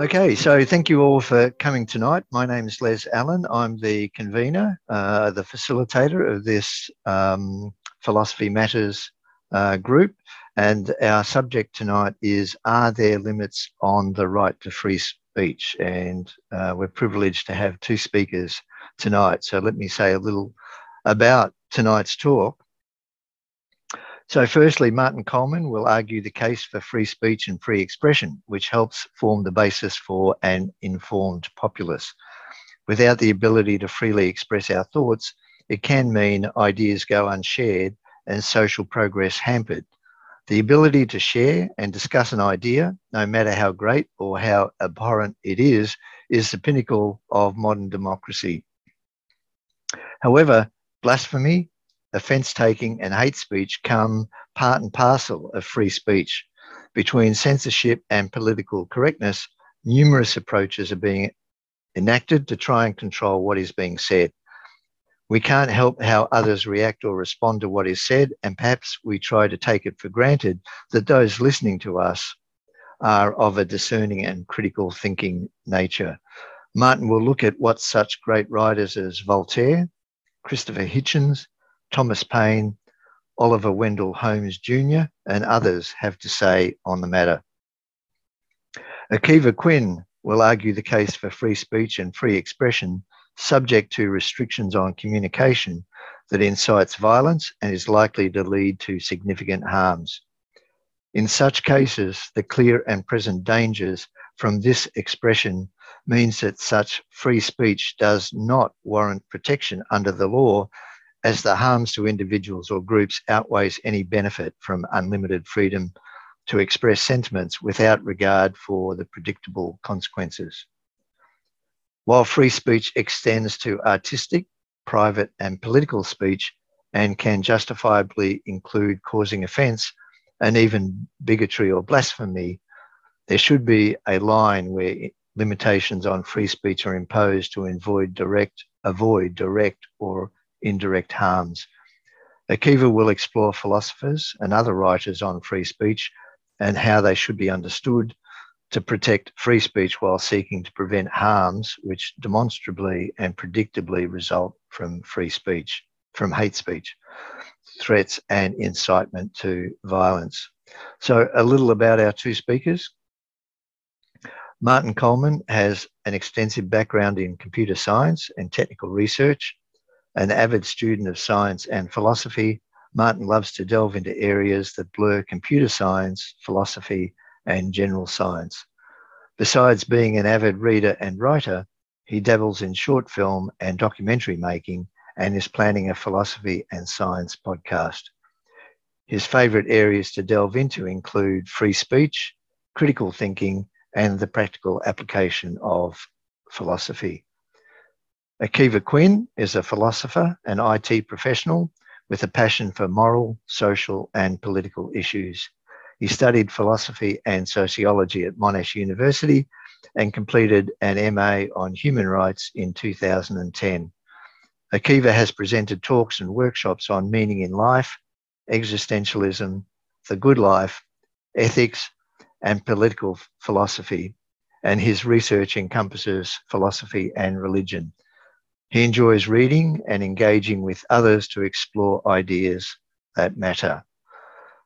Okay, so thank you all for coming tonight. My name is Les Allen. I'm the convener, uh, the facilitator of this um, Philosophy Matters uh, group. And our subject tonight is Are there limits on the right to free speech? And uh, we're privileged to have two speakers tonight. So let me say a little about tonight's talk. So, firstly, Martin Coleman will argue the case for free speech and free expression, which helps form the basis for an informed populace. Without the ability to freely express our thoughts, it can mean ideas go unshared and social progress hampered. The ability to share and discuss an idea, no matter how great or how abhorrent it is, is the pinnacle of modern democracy. However, blasphemy, offence taking, and hate speech come part and parcel of free speech. Between censorship and political correctness, numerous approaches are being enacted to try and control what is being said. We can't help how others react or respond to what is said, and perhaps we try to take it for granted that those listening to us are of a discerning and critical thinking nature. Martin will look at what such great writers as Voltaire, Christopher Hitchens, Thomas Paine, Oliver Wendell Holmes Jr., and others have to say on the matter. Akiva Quinn will argue the case for free speech and free expression, subject to restrictions on communication that incites violence and is likely to lead to significant harms. In such cases, the clear and present dangers from this expression means that such free speech does not warrant protection under the law as the harms to individuals or groups outweighs any benefit from unlimited freedom to express sentiments without regard for the predictable consequences. While free speech extends to artistic, private, and political speech and can justifiably include causing offence and even bigotry or blasphemy, there should be a line where limitations on free speech are imposed to avoid direct, avoid direct or indirect harms. Akiva will explore philosophers and other writers on free speech and how they should be understood to protect free speech while seeking to prevent harms which demonstrably and predictably result from free speech, from hate speech, threats, and incitement to violence. So, a little about our two speakers. Martin Coleman has an extensive background in computer science and technical research an avid student of science and philosophy, Martin loves to delve into areas that blur computer science, philosophy, and general science. Besides being an avid reader and writer, he dabbles in short film and documentary making and is planning a philosophy and science podcast. His favourite areas to delve into include free speech, critical thinking, and the practical application of philosophy. Akiva Quinn is a philosopher and IT professional with a passion for moral, social, and political issues. He studied philosophy and sociology at Monash University and completed an MA on human rights in 2010. Akiva has presented talks and workshops on meaning in life, existentialism, the good life, ethics, and political philosophy, and his research encompasses philosophy and religion. He enjoys reading and engaging with others to explore ideas that matter.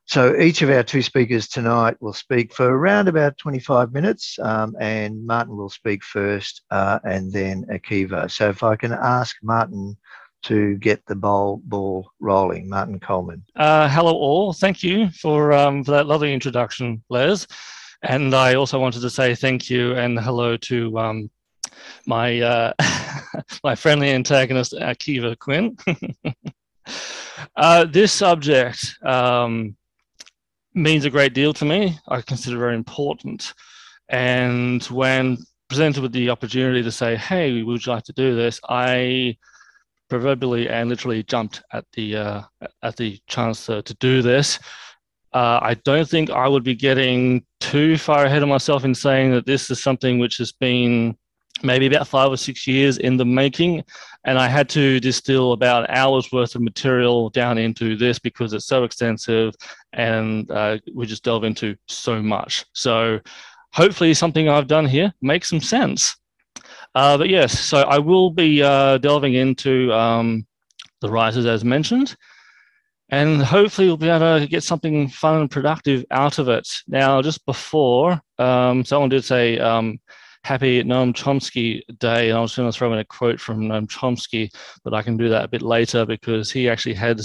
So each of our two speakers tonight will speak for around about 25 minutes, um, and Martin will speak first uh, and then Akiva. So if I can ask Martin to get the ball, ball rolling, Martin Coleman. Uh, hello all. Thank you for, um, for that lovely introduction, Les. And I also wanted to say thank you and hello to um, my uh, my friendly antagonist Akiva Quinn. uh, this subject um, means a great deal to me. I consider very important, and when presented with the opportunity to say, "Hey, would you like to do this?" I proverbially and literally jumped at the uh, at the chance to, to do this. Uh, I don't think I would be getting too far ahead of myself in saying that this is something which has been maybe about five or six years in the making. And I had to distill about hours worth of material down into this because it's so extensive and uh, we just delve into so much. So hopefully something I've done here makes some sense. Uh, but yes, so I will be uh, delving into um, the writers as mentioned, and hopefully we'll be able to get something fun and productive out of it. Now, just before, um, someone did say, um, happy Noam Chomsky day. And I was going to throw in a quote from Noam Chomsky, but I can do that a bit later because he actually had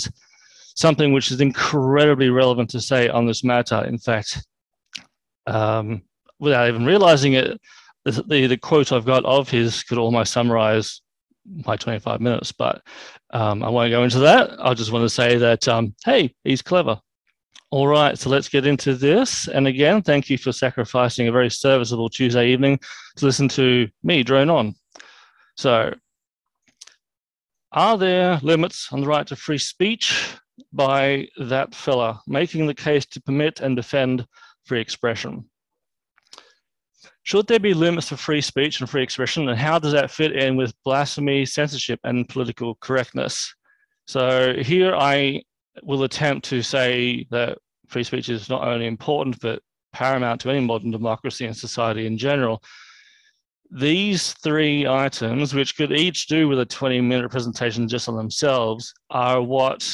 something which is incredibly relevant to say on this matter. In fact, um, without even realizing it, the, the, quote I've got of his could almost summarize my 25 minutes, but um, I won't go into that. I just want to say that, um, hey, he's clever. All right, so let's get into this. And again, thank you for sacrificing a very serviceable Tuesday evening to listen to me drone on. So, are there limits on the right to free speech by that fella making the case to permit and defend free expression? Should there be limits to free speech and free expression, and how does that fit in with blasphemy, censorship, and political correctness? So here I will attempt to say that free speech is not only important but paramount to any modern democracy and society in general. These three items, which could each do with a 20 minute presentation just on themselves, are what,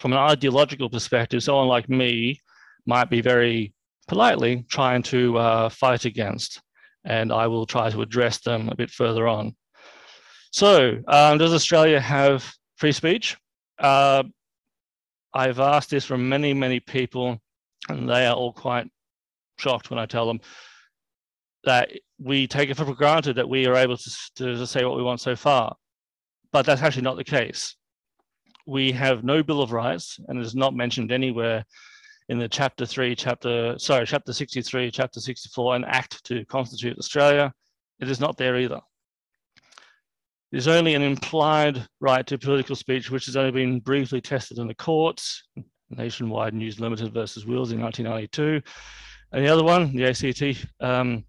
from an ideological perspective, someone like me might be very politely trying to uh, fight against. And I will try to address them a bit further on. So, um, does Australia have free speech? Uh, I've asked this from many, many people, and they are all quite shocked when I tell them that we take it for granted that we are able to, to say what we want so far. But that's actually not the case. We have no Bill of Rights, and it is not mentioned anywhere in the chapter three, chapter sorry, chapter 63, chapter 64, an act to constitute Australia. It is not there either. There's only an implied right to political speech, which has only been briefly tested in the courts, Nationwide News Limited versus Wills in 1992. And the other one, the ACT, um,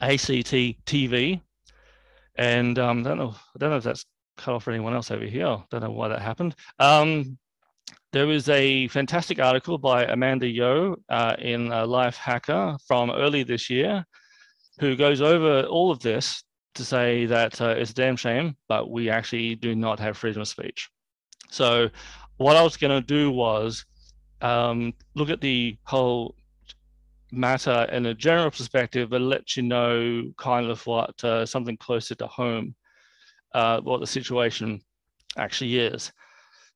ACT TV. And um, I don't know, I don't know if that's cut off for anyone else over here. I don't know why that happened. Um, there was a fantastic article by Amanda Yeo uh, in uh, Lifehacker from early this year, who goes over all of this to say that uh, it's a damn shame, but we actually do not have freedom of speech. So what I was going to do was um, look at the whole matter in a general perspective, but let you know kind of what uh, something closer to home, uh, what the situation actually is.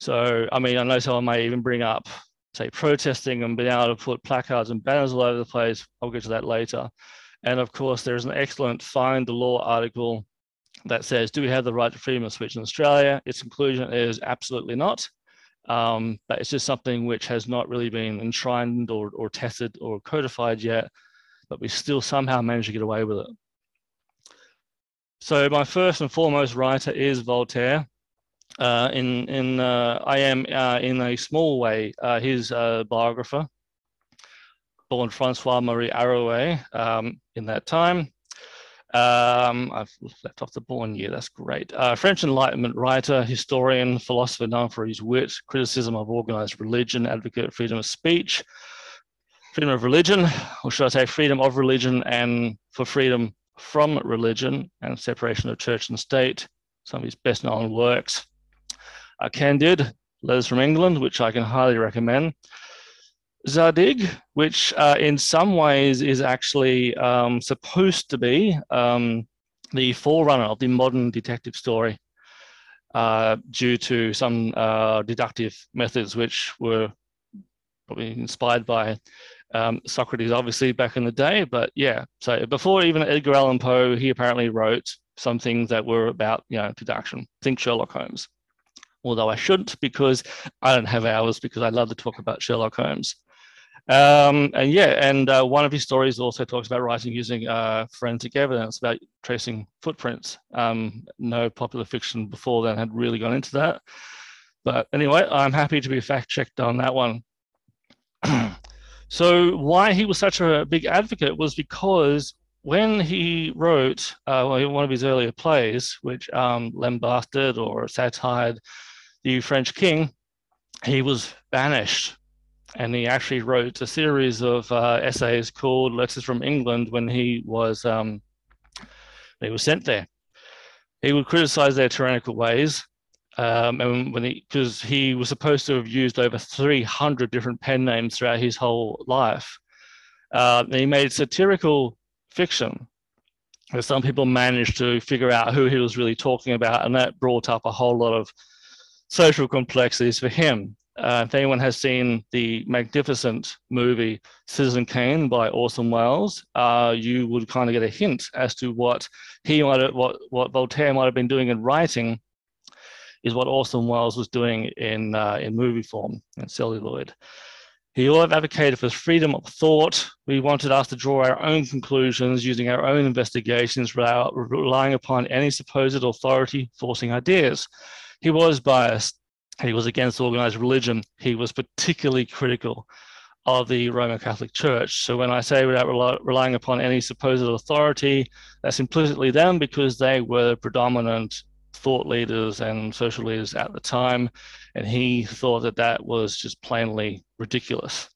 So, I mean, I know someone may even bring up, say, protesting and being able to put placards and banners all over the place. I'll get to that later. And of course, there's an excellent Find the Law article that says, do we have the right to freedom of speech in Australia? Its conclusion is absolutely not. Um, but it's just something which has not really been enshrined or, or tested or codified yet, but we still somehow managed to get away with it. So my first and foremost writer is Voltaire. Uh, in in uh, I am uh, in a small way uh, his uh, biographer, born Francois Marie Arouet um, in that time. Um, I've left off the born year, that's great. Uh, French Enlightenment writer, historian, philosopher known for his wit, criticism of organized religion, advocate freedom of speech, freedom of religion, or should I say freedom of religion and for freedom from religion and separation of church and state. Some of his best known works. Uh, Candide, Letters from England, which I can highly recommend. Zadig, which uh, in some ways is actually um, supposed to be um, the forerunner of the modern detective story uh, due to some uh, deductive methods which were probably inspired by um, Socrates, obviously, back in the day. But yeah, so before even Edgar Allan Poe, he apparently wrote some things that were about, you know, deduction. Think Sherlock Holmes. Although I shouldn't because I don't have hours because I love to talk about Sherlock Holmes. Um, and yeah, and uh, one of his stories also talks about writing using uh, forensic evidence about tracing footprints. Um, no popular fiction before then had really gone into that. But anyway, I'm happy to be fact checked on that one. so, why he was such a big advocate was because when he wrote uh, one of his earlier plays, which um, lambasted or satired the French king, he was banished and he actually wrote a series of uh, essays called Letters from England when he was um, he was sent there. He would criticize their tyrannical ways, um, and when he because he was supposed to have used over 300 different pen names throughout his whole life. Uh, he made satirical fiction. Some people managed to figure out who he was really talking about, and that brought up a whole lot of social complexities for him. Uh, if anyone has seen the magnificent movie Citizen Kane by Orson Welles, uh, you would kind of get a hint as to what he might have, what what Voltaire might have been doing in writing, is what Orson Welles was doing in uh, in movie form and celluloid. He always advocated for freedom of thought. We wanted us to draw our own conclusions using our own investigations without relying upon any supposed authority forcing ideas. He was biased he was against organized religion. He was particularly critical of the Roman Catholic Church. So when I say without relying upon any supposed authority, that's implicitly them because they were predominant thought leaders and social leaders at the time, and he thought that that was just plainly ridiculous.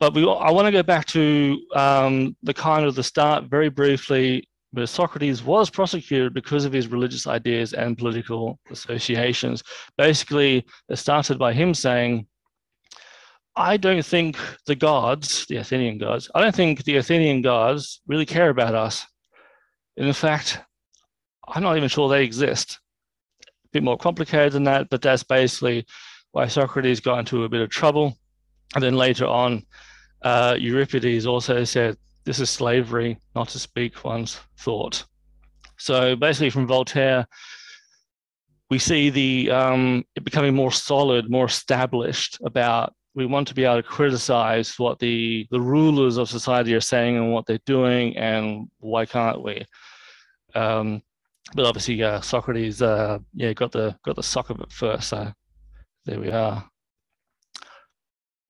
But we, I want to go back to um, the kind of the start very briefly where Socrates was prosecuted because of his religious ideas and political associations. Basically, it started by him saying, I don't think the gods, the Athenian gods, I don't think the Athenian gods really care about us. In fact, I'm not even sure they exist. A bit more complicated than that, but that's basically why Socrates got into a bit of trouble. And then later on, uh, Euripides also said this is slavery, not to speak one's thought. So basically, from Voltaire, we see the um, it becoming more solid, more established about we want to be able to criticize what the the rulers of society are saying and what they're doing, and why can't we? Um, but obviously, uh, Socrates, uh, yeah, got the got the sock of it first. So there we are.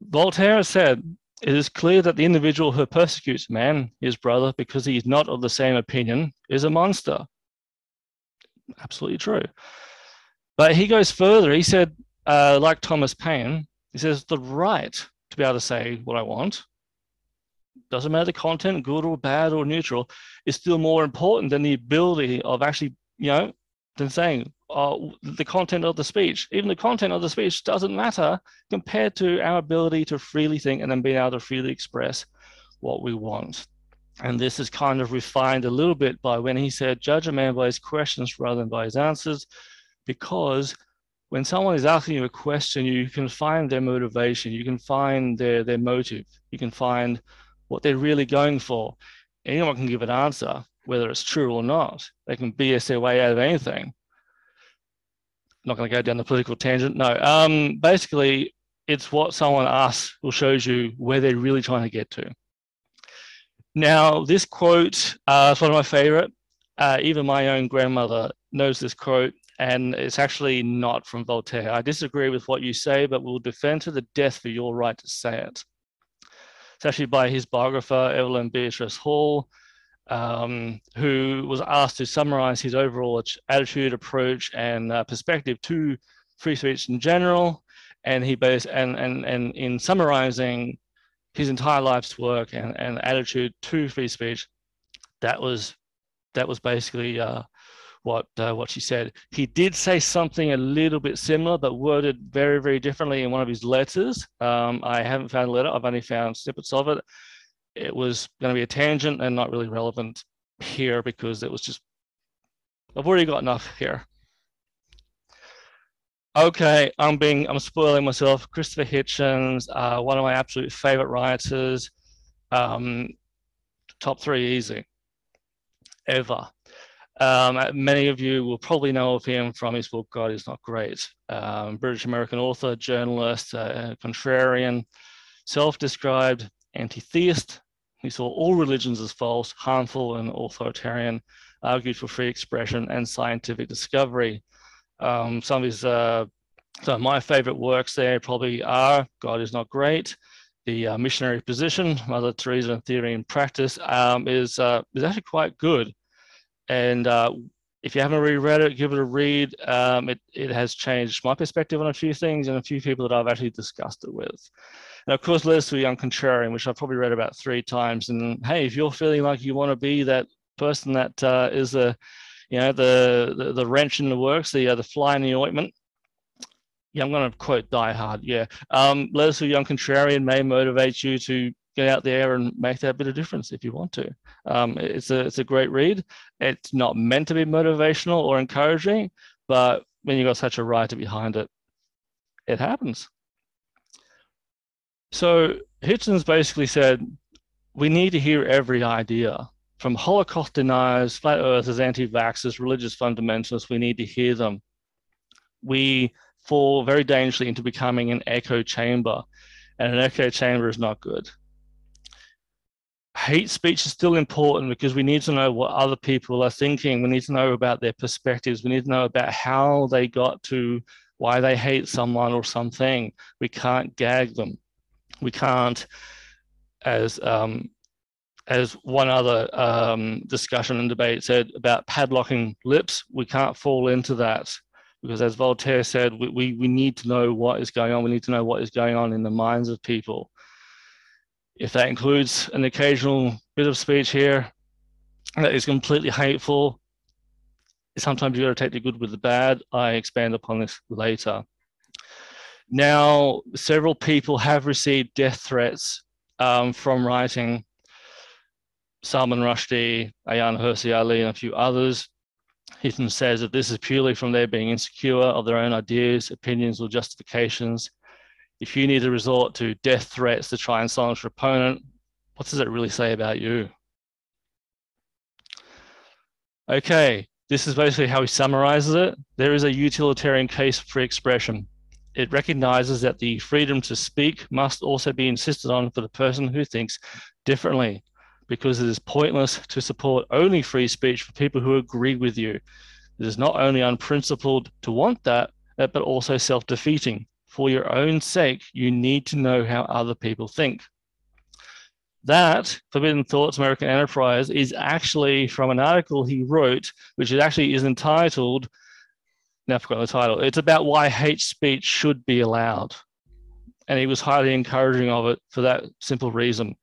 Voltaire said it is clear that the individual who persecutes man, his brother, because he is not of the same opinion, is a monster. Absolutely true. But he goes further. He said, uh, like Thomas Paine, he says, the right to be able to say what I want, doesn't matter the content, good or bad or neutral, is still more important than the ability of actually, you know, than saying uh, the content of the speech. Even the content of the speech doesn't matter compared to our ability to freely think and then being able to freely express what we want. And this is kind of refined a little bit by when he said, judge a man by his questions rather than by his answers, because when someone is asking you a question, you can find their motivation, you can find their, their motive, you can find what they're really going for. Anyone can give an answer, whether it's true or not. They can BS their way out of anything not going to go down the political tangent. No, um, basically, it's what someone asks will shows you where they're really trying to get to. Now, this quote uh, is one of my favorite. Uh, even my own grandmother knows this quote, and it's actually not from Voltaire. I disagree with what you say, but will defend to the death for your right to say it. It's actually by his biographer, Evelyn Beatrice Hall um, who was asked to summarize his overall attitude, approach, and uh, perspective to free speech in general. And he based and and and in summarizing his entire life's work and, and attitude to free speech, that was that was basically uh, what uh, what she said. He did say something a little bit similar, but worded very very differently in one of his letters. Um, I haven't found a letter. I've only found snippets of it it was going to be a tangent and not really relevant here because it was just, I've already got enough here. Okay, I'm being, I'm spoiling myself. Christopher Hitchens, uh, one of my absolute favorite writers. Um, top three easy, ever. Um, many of you will probably know of him from his book God is Not Great. Um, British American author, journalist, uh, contrarian, self described anti theist, he saw all religions as false, harmful, and authoritarian, argued for free expression and scientific discovery. Um, some of his, uh, some of my favorite works there probably are God is Not Great, The uh, Missionary Position, Mother Teresa in Theory and Practice, um, is, uh, is actually quite good. And uh, if you haven't reread it, give it a read. Um, it, it has changed my perspective on a few things and a few people that I've actually discussed it with. And of course, Letters to a Young Contrarian, which I've probably read about three times. And hey, if you're feeling like you want to be that person that uh, is the, you know, the, the, the wrench in the works, the uh, the fly in the ointment. Yeah, I'm going to quote Die Hard. Yeah, um, Letters to a Young Contrarian may motivate you to get out there and make that bit of difference if you want to. Um, it's a it's a great read. It's not meant to be motivational or encouraging, but when you've got such a writer behind it, it happens. So Hitchens basically said, we need to hear every idea. From Holocaust deniers, flat earthers, anti-vaxxers, religious fundamentalists, we need to hear them. We fall very dangerously into becoming an echo chamber, and an echo chamber is not good hate speech is still important because we need to know what other people are thinking. We need to know about their perspectives. We need to know about how they got to why they hate someone or something. We can't gag them. We can't, as um, as one other um, discussion and debate said about padlocking lips, we can't fall into that because, as Voltaire said, we, we, we need to know what is going on. We need to know what is going on in the minds of people. If that includes an occasional bit of speech here that is completely hateful, sometimes you got to take the good with the bad. I expand upon this later. Now, several people have received death threats um, from writing Salman Rushdie, Ayaan Hirsi Ali, and a few others. Hitchens says that this is purely from their being insecure of their own ideas, opinions, or justifications if you need to resort to death threats to try and silence your opponent, what does it really say about you? Okay, this is basically how he summarizes it. There is a utilitarian case for free expression. It recognizes that the freedom to speak must also be insisted on for the person who thinks differently, because it is pointless to support only free speech for people who agree with you. It is not only unprincipled to want that, uh, but also self defeating for your own sake, you need to know how other people think. That Forbidden Thoughts American Enterprise is actually from an article he wrote, which actually is entitled, now I forgot the title, it's about why hate speech should be allowed. And he was highly encouraging of it for that simple reason.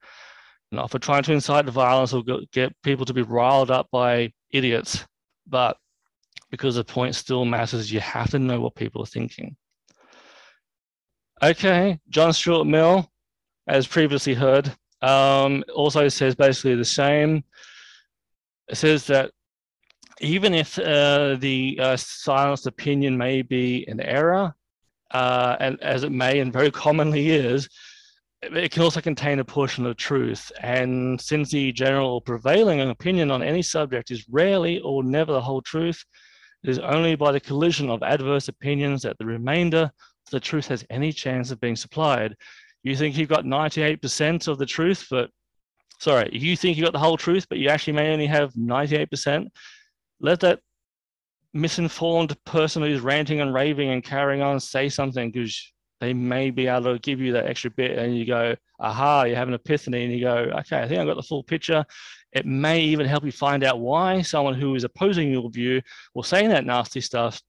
Not for trying to incite violence or get people to be riled up by idiots, but because the point still matters, you have to know what people are thinking. Okay, John Stuart Mill, as previously heard, um, also says basically the same. It says that even if uh, the uh, silenced opinion may be an error, uh, and as it may and very commonly is, it can also contain a portion of truth. And since the general prevailing opinion on any subject is rarely or never the whole truth, it is only by the collision of adverse opinions that the remainder of the truth has any chance of being supplied. You think you've got 98% of the truth, but sorry, you think you've got the whole truth, but you actually may only have 98%. Let that misinformed person who's ranting and raving and carrying on say something because they may be able to give you that extra bit and you go, aha, you have an epiphany and you go, okay, I think i've got the full picture. It may even help you find out why someone who is opposing your view or saying that nasty stuff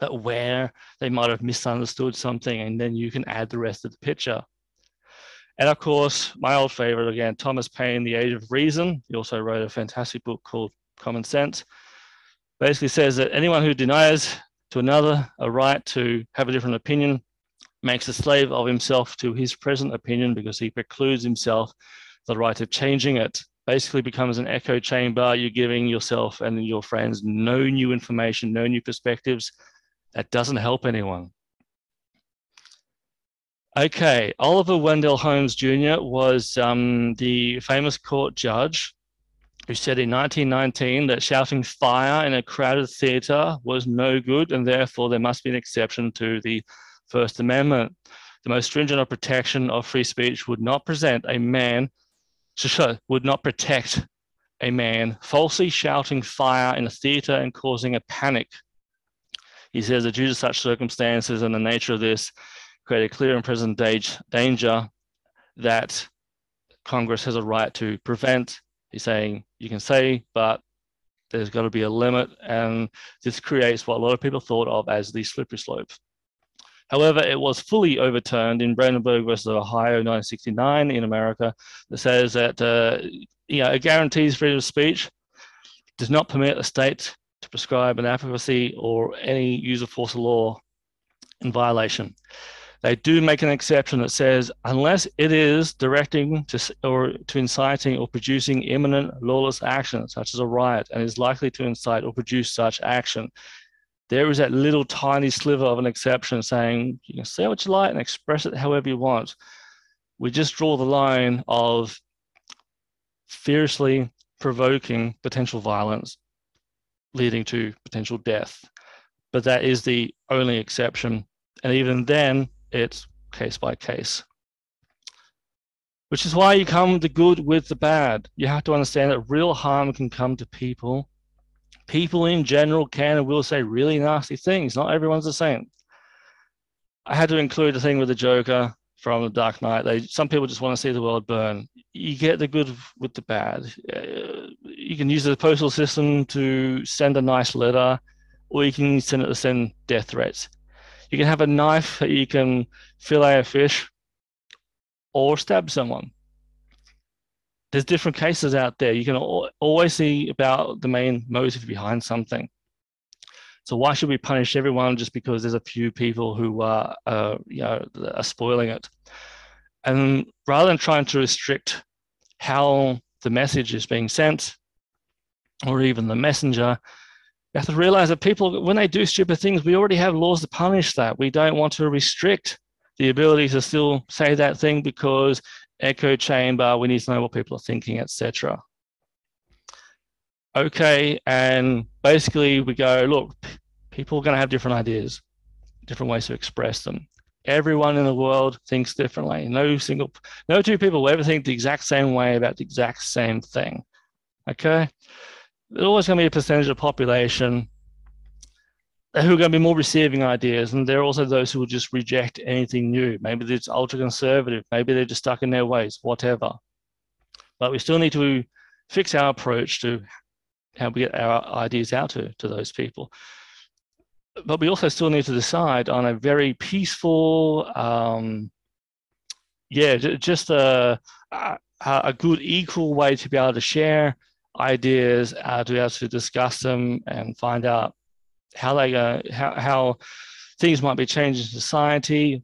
that where they might have misunderstood something, and then you can add the rest of the picture. And of course, my old favorite again, Thomas Paine, The Age of Reason. He also wrote a fantastic book called Common Sense. Basically says that anyone who denies to another a right to have a different opinion makes a slave of himself to his present opinion because he precludes himself the right of changing it. Basically becomes an echo chamber. You're giving yourself and your friends no new information, no new perspectives, that doesn't help anyone. Okay, Oliver Wendell Holmes Jr. was um, the famous court judge who said in 1919 that shouting fire in a crowded theater was no good and therefore there must be an exception to the First Amendment. The most stringent of protection of free speech would not present a man, would not protect a man falsely shouting fire in a theater and causing a panic he says that due to such circumstances and the nature of this, create a clear and present danger that Congress has a right to prevent. He's saying you can say, but There's got to be a limit, and this creates what a lot of people thought of as the slippery slope. However, it was fully overturned in Brandenburg versus Ohio 1969 in America that says that uh, you know, it guarantees freedom of speech, does not permit a state to prescribe an advocacy or any use of force of law in violation. They do make an exception that says unless it is directing to or to inciting or producing imminent lawless action, such as a riot, and is likely to incite or produce such action, there is that little tiny sliver of an exception saying you can say what you like and express it however you want. We just draw the line of fiercely provoking potential violence leading to potential death. But that is the only exception. And even then, it's case by case. Which is why you come the good with the bad. You have to understand that real harm can come to people people in general can and will say really nasty things. Not everyone's the same. I had to include a thing with the Joker from The Dark Knight. They some people just want to see the world burn. You get the good with the bad. Uh, you can use the postal system to send a nice letter, or you can send it to send death threats. You can have a knife that you can fillet a fish, or stab someone there's different cases out there. You can always see about the main motive behind something. So why should we punish everyone just because there's a few people who are, uh, you know, are spoiling it? And rather than trying to restrict how the message is being sent, or even the messenger, you have to realize that people, when they do stupid things, we already have laws to punish that. We don't want to restrict the ability to still say that thing because echo chamber, we need to know what people are thinking, etc. Okay, and basically we go, look, people are going to have different ideas, different ways to express them. Everyone in the world thinks differently. No single, no two people will ever think the exact same way about the exact same thing. Okay, there's always going to be a percentage of population who are going to be more receiving ideas, and there are also those who will just reject anything new. Maybe they're ultra conservative, maybe they're just stuck in their ways, whatever. But we still need to fix our approach to how we get our ideas out to, to those people. But we also still need to decide on a very peaceful, um, yeah, just a, a, a good equal way to be able to share ideas, uh, to be able to discuss them and find out how they uh, how how things might be changing in society.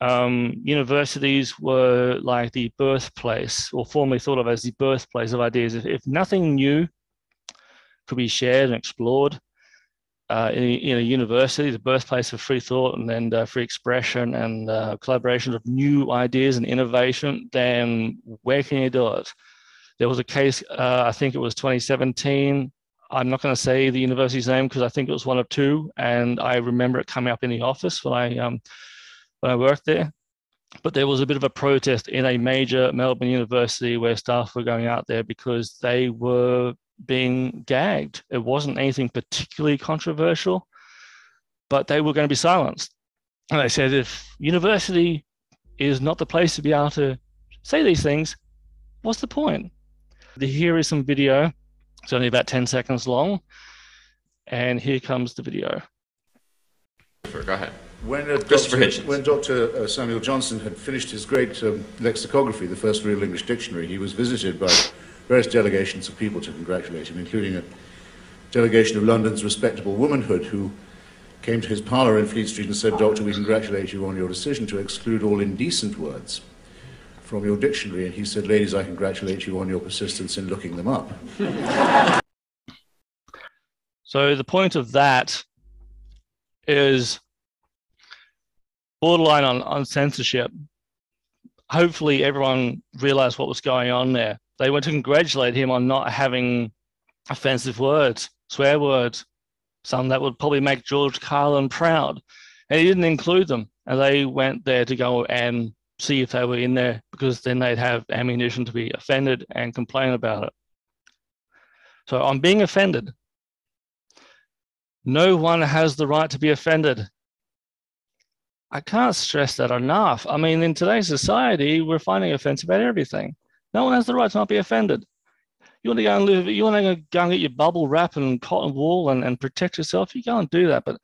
Um, universities were like the birthplace, or formerly thought of as the birthplace of ideas. If, if nothing new could be shared and explored uh, in, in, a university, the birthplace of free thought and, and uh, free expression and uh, collaboration of new ideas and innovation, then where can you do it? There was a case, uh, I think it was 2017, I'm not going to say the university's name because I think it was one of two, and I remember it coming up in the office when I um, when I worked there. But there was a bit of a protest in a major Melbourne university where staff were going out there because they were being gagged. It wasn't anything particularly controversial, but they were going to be silenced. And they said, if university is not the place to be able to say these things, what's the point? Here is some video it's only about 10 seconds long. And here comes the video. Go ahead. When, uh, Dr. when Dr. Uh, Samuel Johnson had finished his great um, lexicography, the first real English dictionary, he was visited by various delegations of people to congratulate him, including a delegation of London's respectable womanhood who came to his parlour in Fleet Street and said, Doctor, we congratulate you on your decision to exclude all indecent words from your dictionary. And he said, Ladies, I congratulate you on your persistence in looking them up. so the point of that is borderline on, on censorship. Hopefully, everyone realized what was going on there. They went to congratulate him on not having offensive words, swear words, some that would probably make George Carlin proud. And he didn't include them. And they went there to go and see if they were in there because then they'd have ammunition to be offended and complain about it. So I'm being offended. No one has the right to be offended. I can't stress that enough. I mean, in today's society, we're finding offense about everything. No one has the right to not be offended. You want to go and live, you want to go and get your bubble wrap and cotton wool and, and protect yourself, you go and do that, but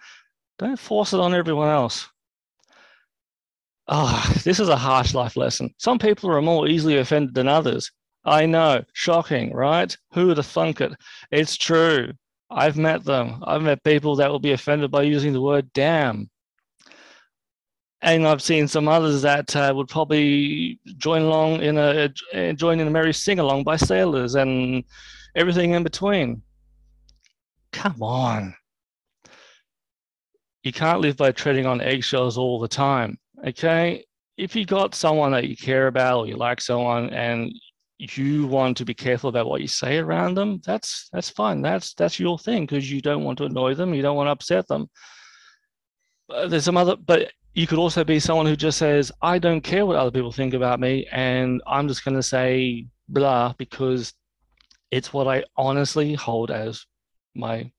don't force it on everyone else. Ah, oh, this is a harsh life lesson. Some people are more easily offended than others. I know, shocking, right? Who would have thunk it? It's true. I've met them. I've met people that will be offended by using the word damn. And I've seen some others that uh, would probably join along in a uh, join in a merry sing along by sailors and everything in between. Come on. You can't live by treading on eggshells all the time. Okay. If you got someone that you care about or you like someone and you want to be careful about what you say around them, that's that's fine. That's that's your thing because you don't want to annoy them, you don't want to upset them. But there's some other, but you could also be someone who just says, "I don't care what other people think about me, and I'm just going to say blah because it's what I honestly hold as my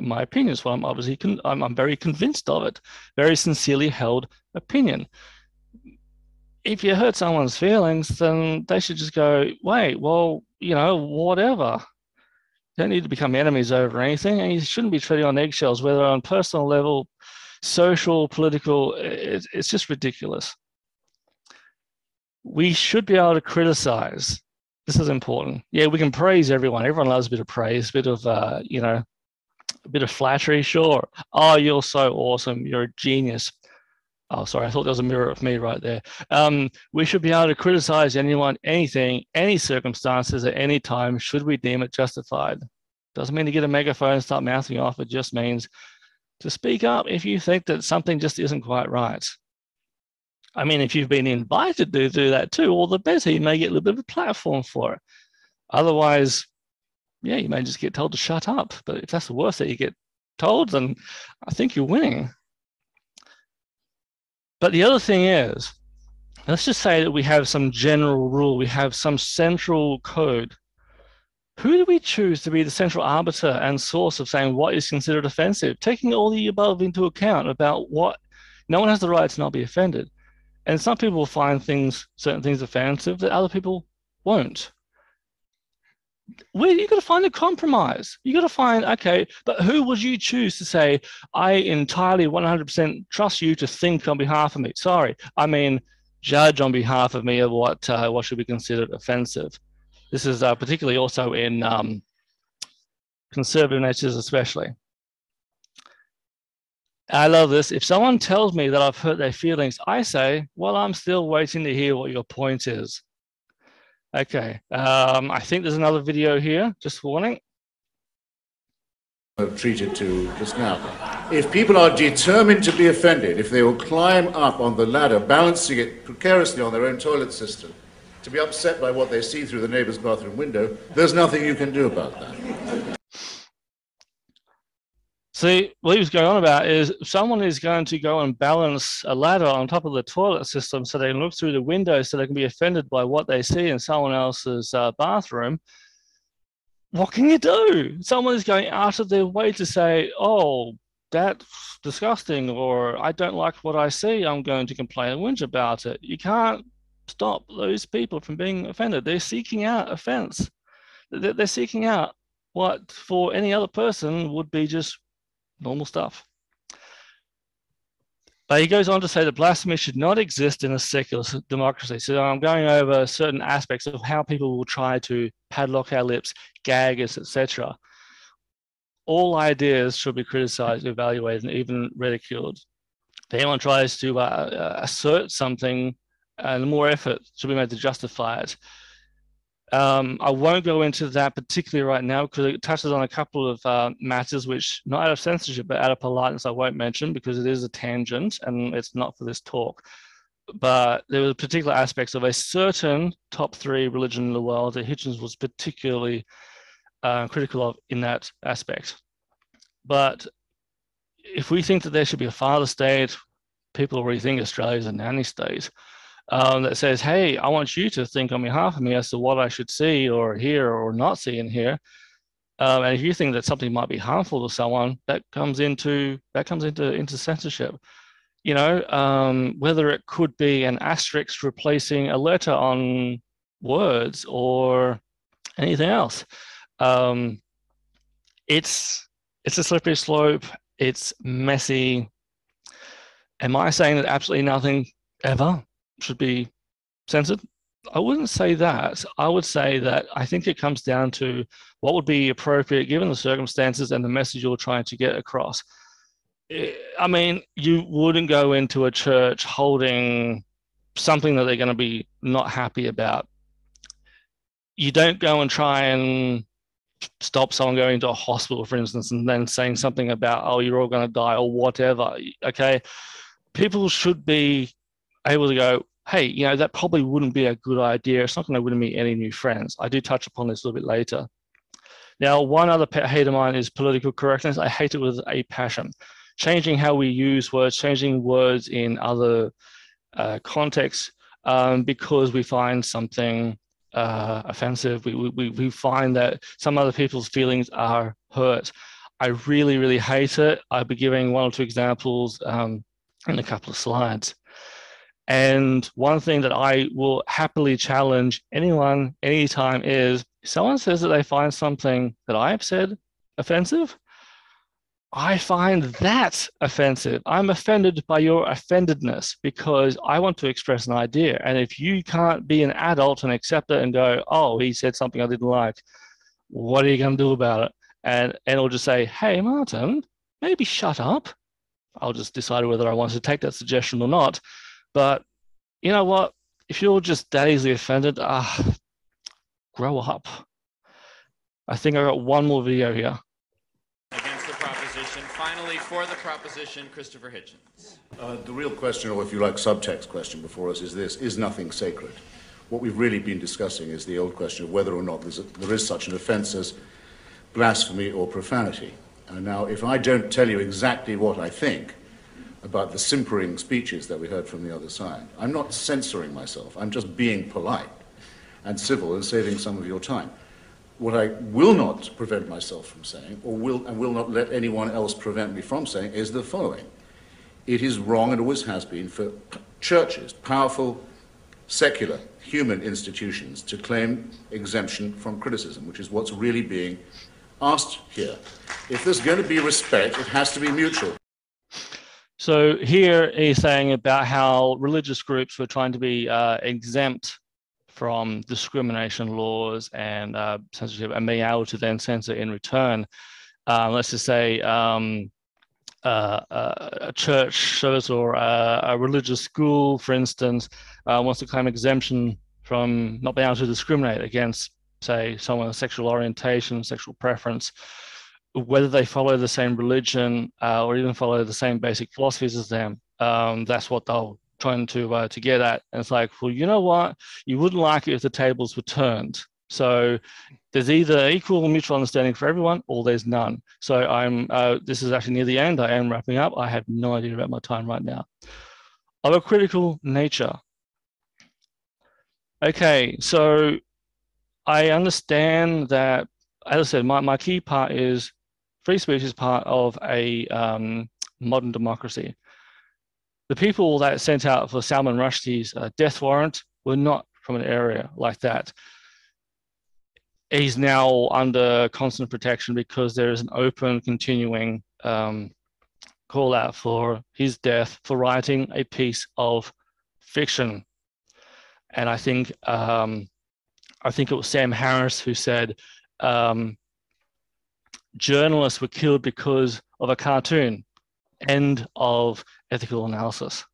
my opinion. So I'm obviously con- I'm, I'm very convinced of it, very sincerely held opinion. If you hurt someone's feelings, then they should just go, wait, well, you know, whatever. You don't need to become enemies over anything, and you shouldn't be treading on eggshells, whether on personal level, social, political. It, it's just ridiculous. We should be able to criticize. This is important. Yeah, we can praise everyone. Everyone loves a bit of praise, a bit of uh, you know, a bit of flattery, sure. Oh, you're so awesome. You're a genius. Oh, sorry, I thought there was a mirror of me right there. Um, we should be able to criticize anyone, anything, any circumstances at any time, should we deem it justified. Doesn't mean to get a megaphone and start mouthing off. It just means to speak up if you think that something just isn't quite right. I mean, if you've been invited to do that too, all the better. You may get a little bit of a platform for it. Otherwise, yeah, you may just get told to shut up. But if that's the worst that you get told, then I think you're winning. But the other thing is, let's just say that we have some general rule, we have some central code. Who do we choose to be the central arbiter and source of saying what is considered offensive, taking all the above into account about what no one has the right to not be offended. And some people will find things, certain things offensive that other people won't where you got to find a compromise. You got to find okay, but who would you choose to say I entirely 100% trust you to think on behalf of me? Sorry, I mean judge on behalf of me of what uh, what should be considered offensive. This is uh, particularly also in um, conservative natures, especially. I love this. If someone tells me that I've hurt their feelings, I say, "Well, I'm still waiting to hear what your point is." Okay, um, I think there's another video here, just warning. Treated to just now. If people are determined to be offended, if they will climb up on the ladder, balancing it precariously on their own toilet system, to be upset by what they see through the neighbor's bathroom window, there's nothing you can do about that. See, what he was going on about is someone is going to go and balance a ladder on top of the toilet system so they can look through the window so they can be offended by what they see in someone else's uh, bathroom. What can you do? Someone is going out of their way to say, oh, that's disgusting, or I don't like what I see. I'm going to complain and whinge about it. You can't stop those people from being offended. They're seeking out offense. They're seeking out what for any other person would be just normal stuff. But he goes on to say that blasphemy should not exist in a secular democracy. So I'm going over certain aspects of how people will try to padlock our lips, gag us, etc. All ideas should be criticized, evaluated, and even ridiculed. If anyone tries to uh, uh assert something, and more effort should be made to justify it. Um, I won't go into that particularly right now because it touches on a couple of uh, matters which, not out of censorship, but out of politeness, I won't mention because it is a tangent and it's not for this talk. But there were particular aspects of a certain top three religion in the world that Hitchens was particularly uh, critical of in that aspect. But if we think that there should be a father state, people already think Australia is a nanny state um, that says, hey, I want you to think on behalf of me as to what I should see or hear or not see in here. Um, and if you think that something might be harmful to someone, that comes into that comes into into censorship. You know, um, whether it could be an asterisk replacing a letter on words or anything else. Um, it's it's a slippery slope. It's messy. Am I saying that absolutely nothing ever should be censored? I wouldn't say that. I would say that I think it comes down to what would be appropriate given the circumstances and the message you're trying to get across. I mean, you wouldn't go into a church holding something that they're going to be not happy about. You don't go and try and stop someone going to a hospital, for instance, and then saying something about, oh, you're all going to die or whatever. Okay. People should be able to go, hey, you know, that probably wouldn't be a good idea. It's not going to win me any new friends. I do touch upon this a little bit later. Now, one other pet hate of mine is political correctness. I hate it with a passion. Changing how we use words, changing words in other uh, contexts um, because we find something uh, offensive. We, we, we find that some other people's feelings are hurt. I really, really hate it. I'll be giving one or two examples um, in a couple of slides. And one thing that I will happily challenge anyone anytime is if someone says that they find something that I've said offensive. I find that offensive. I'm offended by your offendedness because I want to express an idea. And if you can't be an adult and accept it and go, oh, he said something I didn't like, what are you going to do about it? And, and it'll just say, hey, Martin, maybe shut up. I'll just decide whether I want to take that suggestion or not. But you know what? If you're just that easily offended, ah, uh, grow up. I think I got one more video here. Against the proposition. Finally, for the proposition, Christopher Hitchens. Uh, the real question, or if you like, subtext question before us is this Is nothing sacred? What we've really been discussing is the old question of whether or not a, there is such an offense as blasphemy or profanity. And now, if I don't tell you exactly what I think, about the simpering speeches that we heard from the other side. I'm not censoring myself, I'm just being polite and civil and saving some of your time. What I will not prevent myself from saying, or will, and will not let anyone else prevent me from saying, is the following. It is wrong and always has been for churches, powerful, secular, human institutions, to claim exemption from criticism, which is what's really being asked here. If there's going to be respect, it has to be mutual. So here he's saying about how religious groups were trying to be uh, exempt from discrimination laws and uh, censorship and being able to then censor in return. Um, let's just say um, uh, uh a church service or a, a, religious school, for instance, uh, wants to claim exemption from not being able to discriminate against, say, someone's sexual orientation, sexual preference whether they follow the same religion uh, or even follow the same basic philosophies as them. Um, that's what they're trying to uh, to get at. And it's like, well, you know what? You wouldn't like it if the tables were turned. So there's either equal mutual understanding for everyone, or there's none. So I'm. Uh, this is actually near the end. I am wrapping up. I have no idea about my time right now. Of a critical nature. Okay, so I understand that, as I said, my, my key part is free speech is part of a um, modern democracy. The people that sent out for Salman Rushdie's uh, death warrant were not from an area like that. He's now under constant protection because there is an open, continuing um, call out for his death for writing a piece of fiction. And I think um, I think it was Sam Harris who said um, journalists were killed because of a cartoon. End of ethical analysis.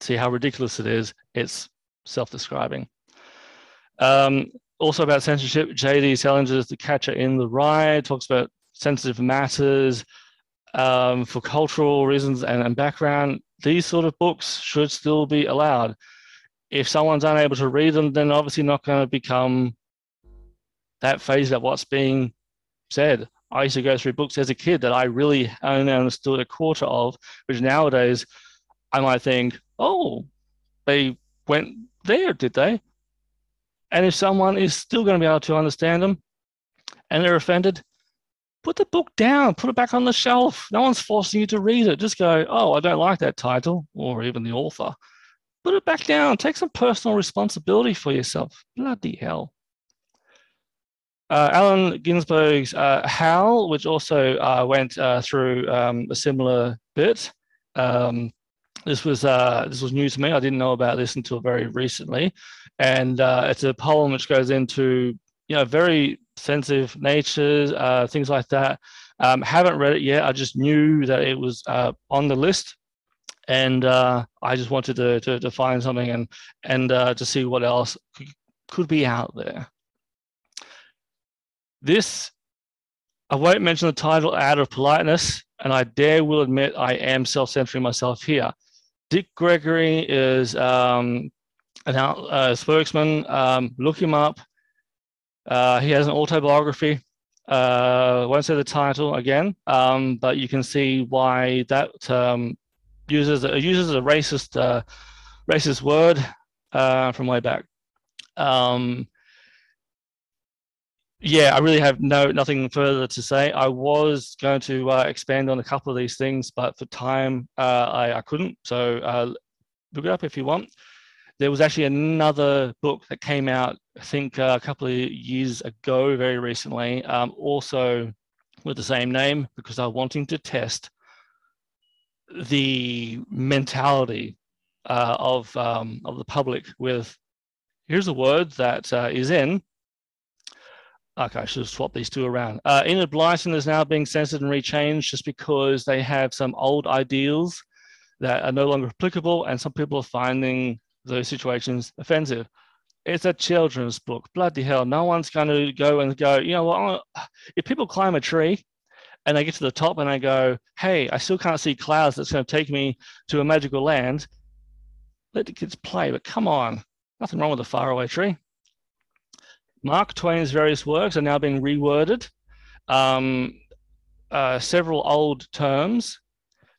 See how ridiculous it is? It's self describing. Um, also about censorship, J.D. Salinger's The Catcher in the Rye talks about sensitive matters um, for cultural reasons and, and background. These sort of books should still be allowed. If someone's unable to read them, then obviously not going to become that phase of what's being said. I used to go through books as a kid that I really only understood a quarter of, which nowadays I might think, oh, they went there, did they? And if someone is still going to be able to understand them and they're offended, put the book down, put it back on the shelf. No one's forcing you to read it. Just go, oh, I don't like that title or even the author. Put it back down. Take some personal responsibility for yourself. Bloody hell. Uh, Allen Ginsberg's uh, Howl, which also uh, went uh, through um, a similar bit. Um, this was uh, this was new to me. I didn't know about this until very recently, and uh, it's a poem which goes into you know very sensitive natures, things like that. Um, haven't read it yet. I just knew that it was on the list, and I just wanted to, to, to find something and and to see what else could be out there. This, I won't mention the title out of politeness, and I dare will admit I am self-censoring myself here. Dick Gregory is um, an uh, spokesman. Um, look him up. Uh, he has an autobiography. Uh, won't say the title again, um, but you can see why that um, uses uses a racist uh, racist word uh, from way back. Um, yeah, I really have no nothing further to say. I was going to uh, expand on a couple of these things, but for time, uh, I, I couldn't. So uh, look it up if you want. There was actually another book that came out, I think, uh, a couple of years ago, very recently, um, also with the same name, because I'm wanting to test the mentality uh, of um, of the public with here's a word that uh, is in Okay, I should have swapped these two around. Uh, Enid Blyton is now being censored and rechanged just because they have some old ideals that are no longer applicable, and some people are finding those situations offensive. It's a children's book. Bloody hell, no one's going to go and go, you know what? If people climb a tree and they get to the top and they go, hey, I still can't see clouds that's going to take me to a magical land, let the kids play. But come on, nothing wrong with a faraway tree. Mark Twain's various works are now being reworded. Um, uh, several old terms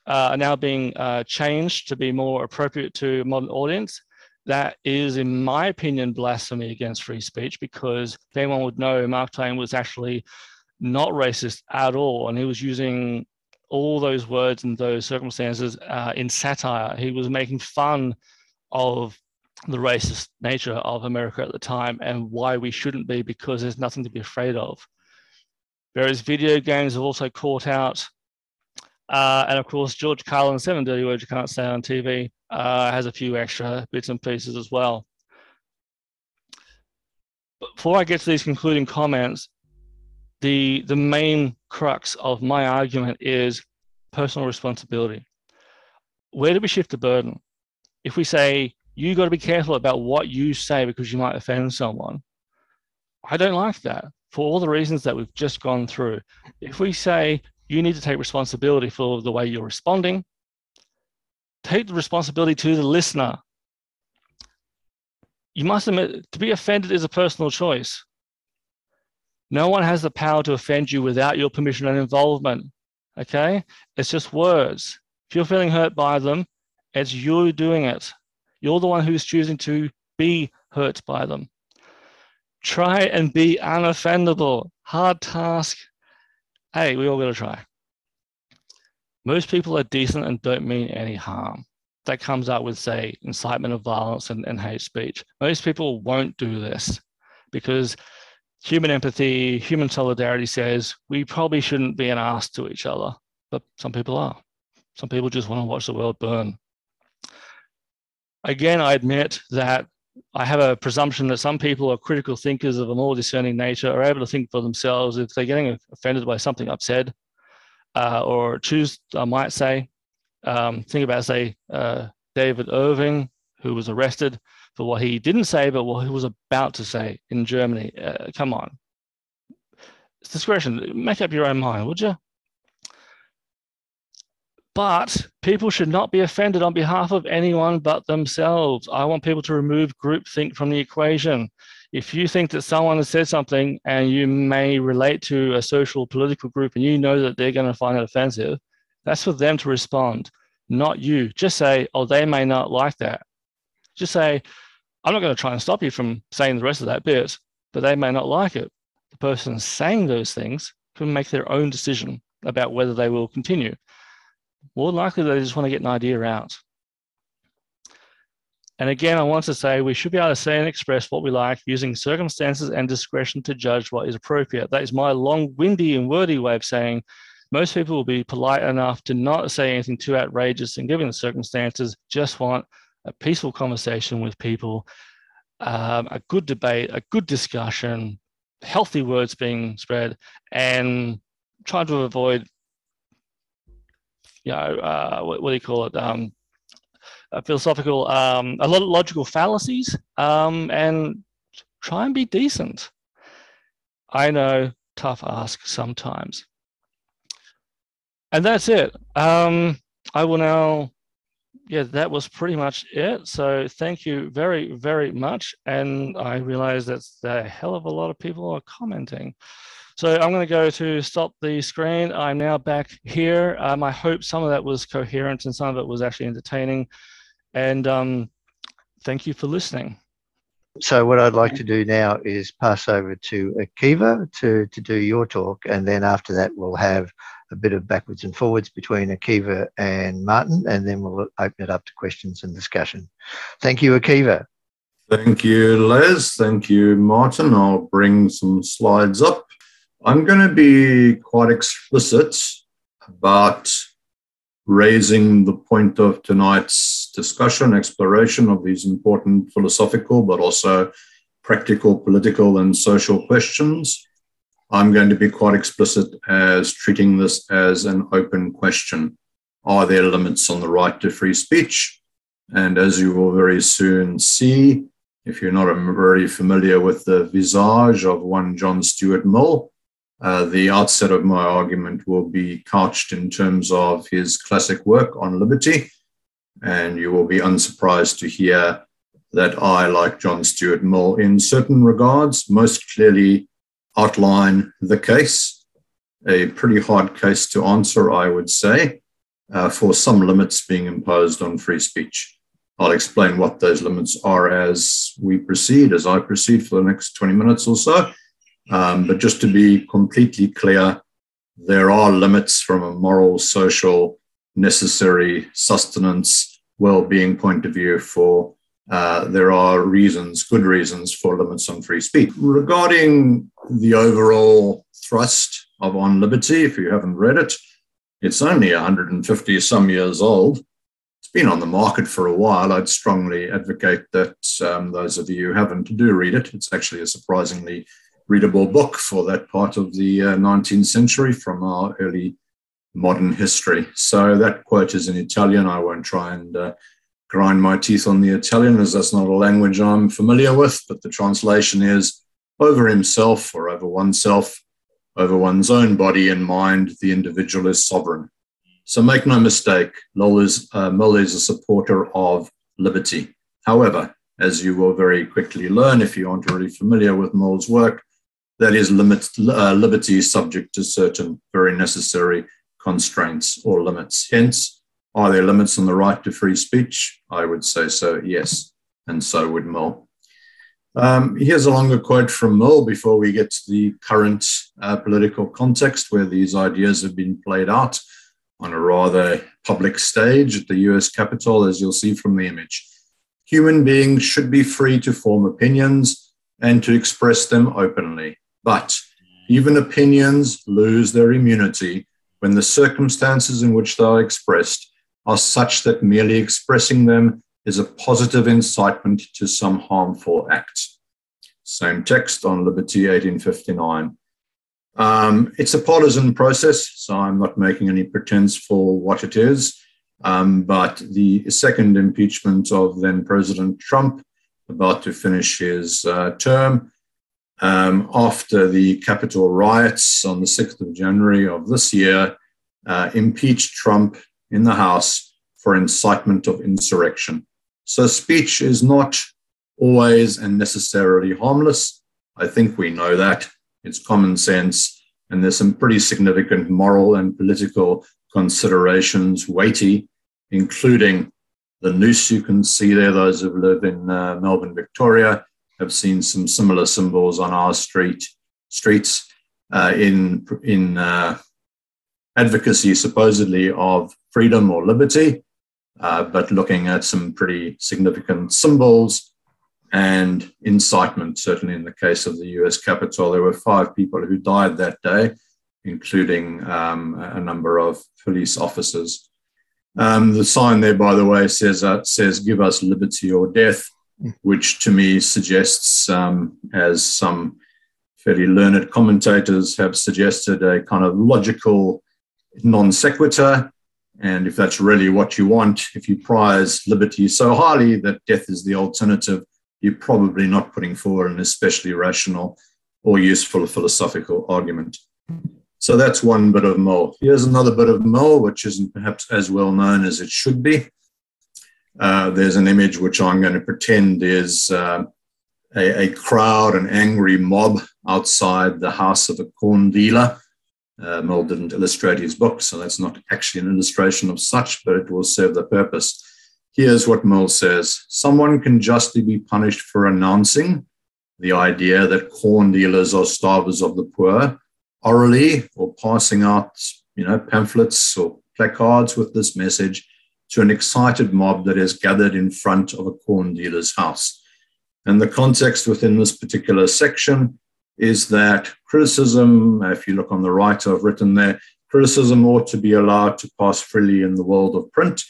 uh, are now being uh, changed to be more appropriate to a modern audience. That is, in my opinion, blasphemy against free speech because anyone would know, Mark Twain was actually not racist at all, and he was using all those words and those circumstances uh, in satire. He was making fun of the racist nature of America at the time and why we shouldn't be because there's nothing to be afraid of. Various video games have also caught out. Uh, and of course, George Carlin, Seven Dirty Words You Can't Say on TV, uh, has a few extra bits and pieces as well. Before I get to these concluding comments, the, the main crux of my argument is personal responsibility. Where do we shift the burden? If we say you got to be careful about what you say because you might offend someone. I don't like that for all the reasons that we've just gone through. If we say you need to take responsibility for the way you're responding, take the responsibility to the listener. You must admit, to be offended is a personal choice. No one has the power to offend you without your permission and involvement. Okay? It's just words. If you're feeling hurt by them, it's you doing it. You're the one who's choosing to be hurt by them. Try and be unoffendable. Hard task. Hey, we all got to try. Most people are decent and don't mean any harm. That comes out with, say, incitement of violence and, and hate speech. Most people won't do this because human empathy, human solidarity says we probably shouldn't be an ass to each other, but some people are. Some people just want to watch the world burn. Again, I admit that I have a presumption that some people are critical thinkers of a more discerning nature, are able to think for themselves if they're getting offended by something I've said, uh, or choose, I might say, um, think about, say, uh, David Irving, who was arrested for what he didn't say, but what he was about to say in Germany. Uh, come on. It's discretion. Make up your own mind, would you? But people should not be offended on behalf of anyone but themselves. I want people to remove groupthink from the equation. If you think that someone has said something and you may relate to a social political group and you know that they're going to find it offensive, that's for them to respond, not you. Just say, oh, they may not like that. Just say, I'm not going to try and stop you from saying the rest of that bit, but they may not like it. The person saying those things can make their own decision about whether they will continue more likely they just want to get an idea out. And again, I want to say we should be able to say and express what we like using circumstances and discretion to judge what is appropriate. That is my long, windy, and wordy way of saying most people will be polite enough to not say anything too outrageous and given the circumstances, just want a peaceful conversation with people, um, a good debate, a good discussion, healthy words being spread, and trying to avoid, you know, uh, what, what, do you call it? Um, philosophical, um, a lot of logical fallacies, um, and try and be decent. I know, tough ask sometimes. And that's it. Um, I will now, yeah, that was pretty much it. So thank you very, very much. And I realize that's a hell of a lot of people are commenting. So I'm going to go to stop the screen. I'm now back here. Um, I hope some of that was coherent and some of it was actually entertaining. And um, thank you for listening. So what I'd like to do now is pass over to Akiva to, to do your talk. And then after that, we'll have a bit of backwards and forwards between Akiva and Martin, and then we'll open it up to questions and discussion. Thank you, Akiva. Thank you, Les. Thank you, Martin. I'll bring some slides up. I'm going to be quite explicit about raising the point of tonight's discussion, exploration of these important philosophical, but also practical, political, and social questions. I'm going to be quite explicit as treating this as an open question. Are there limits on the right to free speech? And as you will very soon see, if you're not very familiar with the visage of one John Stuart Mill, uh, the outset of my argument will be couched in terms of his classic work on liberty. And you will be unsurprised to hear that I, like John Stuart Mill, in certain regards, most clearly outline the case, a pretty hard case to answer, I would say, uh, for some limits being imposed on free speech. I'll explain what those limits are as we proceed, as I proceed for the next 20 minutes or so. Um, but just to be completely clear, there are limits from a moral, social, necessary sustenance, well being point of view for uh, there are reasons, good reasons for limits on free speech. Regarding the overall thrust of On Liberty, if you haven't read it, it's only 150 some years old. It's been on the market for a while. I'd strongly advocate that um, those of you who haven't do read it. It's actually a surprisingly readable book for that part of the uh, 19th century from our early modern history. So that quote is in Italian. I won't try and uh, grind my teeth on the Italian, as that's not a language I'm familiar with, but the translation is over himself or over oneself, over one's own body and mind, the individual is sovereign. So make no mistake, Mill is, uh, Mill is a supporter of liberty. However, as you will very quickly learn if you aren't already familiar with Mill's work, that is uh, liberty is subject to certain very necessary constraints or limits. Hence, are there limits on the right to free speech? I would say so, yes. And so would Mill. Um, here's a longer quote from Mill before we get to the current uh, political context where these ideas have been played out on a rather public stage at the US Capitol, as you'll see from the image. Human beings should be free to form opinions and to express them openly. But even opinions lose their immunity when the circumstances in which they are expressed are such that merely expressing them is a positive incitement to some harmful act. Same text on Liberty 1859. Um, it's a partisan process, so I'm not making any pretense for what it is. Um, but the second impeachment of then President Trump, about to finish his uh, term, um, after the Capitol riots on the 6th of January of this year, uh, impeached Trump in the House for incitement of insurrection. So speech is not always and necessarily harmless. I think we know that. It's common sense. And there's some pretty significant moral and political considerations, weighty, including the noose you can see there. Those who live in uh, Melbourne, Victoria, have seen some similar symbols on our street streets uh, in in uh, advocacy supposedly of freedom or liberty. uh, but looking at some pretty significant symbols and incitement, certainly in the case of the US Capitol. There were five people who died that day, including um, a number of police officers. Um, the sign there, by the way, says, uh, says give us liberty or death, which to me suggests, um, as some fairly learned commentators have suggested, a kind of logical non sequitur. And if that's really what you want, if you prize liberty so highly that death is the alternative, you're probably not putting forward an especially rational or useful philosophical argument. So that's one bit of Mill. Here's another bit of Mill, which isn't perhaps as well known as it should be. Uh, there's an image which I'm going to pretend is uh, a, a, crowd, an angry mob outside the house of a corn dealer. Uh, Mill didn't illustrate his book, so that's not actually an illustration of such, but it will serve the purpose. Here's what Mill says Someone can justly be punished for announcing the idea that corn dealers are starvers of the poor orally or passing out, you know, pamphlets or placards with this message to an excited mob that is gathered in front of a corn dealer's house. And the context within this particular section is that criticism, if you look on the right, I've written there, criticism ought to be allowed to pass freely in the world of print.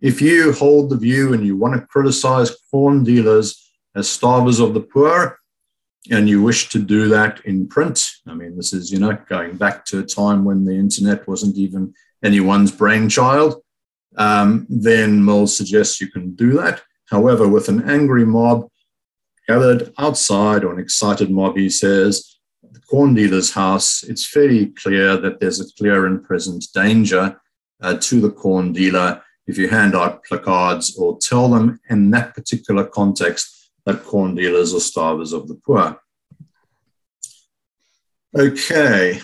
If you hold the view and you want to criticize corn dealers as starvers of the poor, and you wish to do that in print, I mean, this is, you know, going back to a time when the internet wasn't even anyone's brainchild, um, then Mill suggests you can do that. However, with an angry mob gathered outside or an excited mob, he says, the corn dealer's house, it's fairly clear that there's a clear and present danger uh, to the corn dealer if you hand out placards or tell them in that particular context that corn dealers are starvers of the poor. Okay,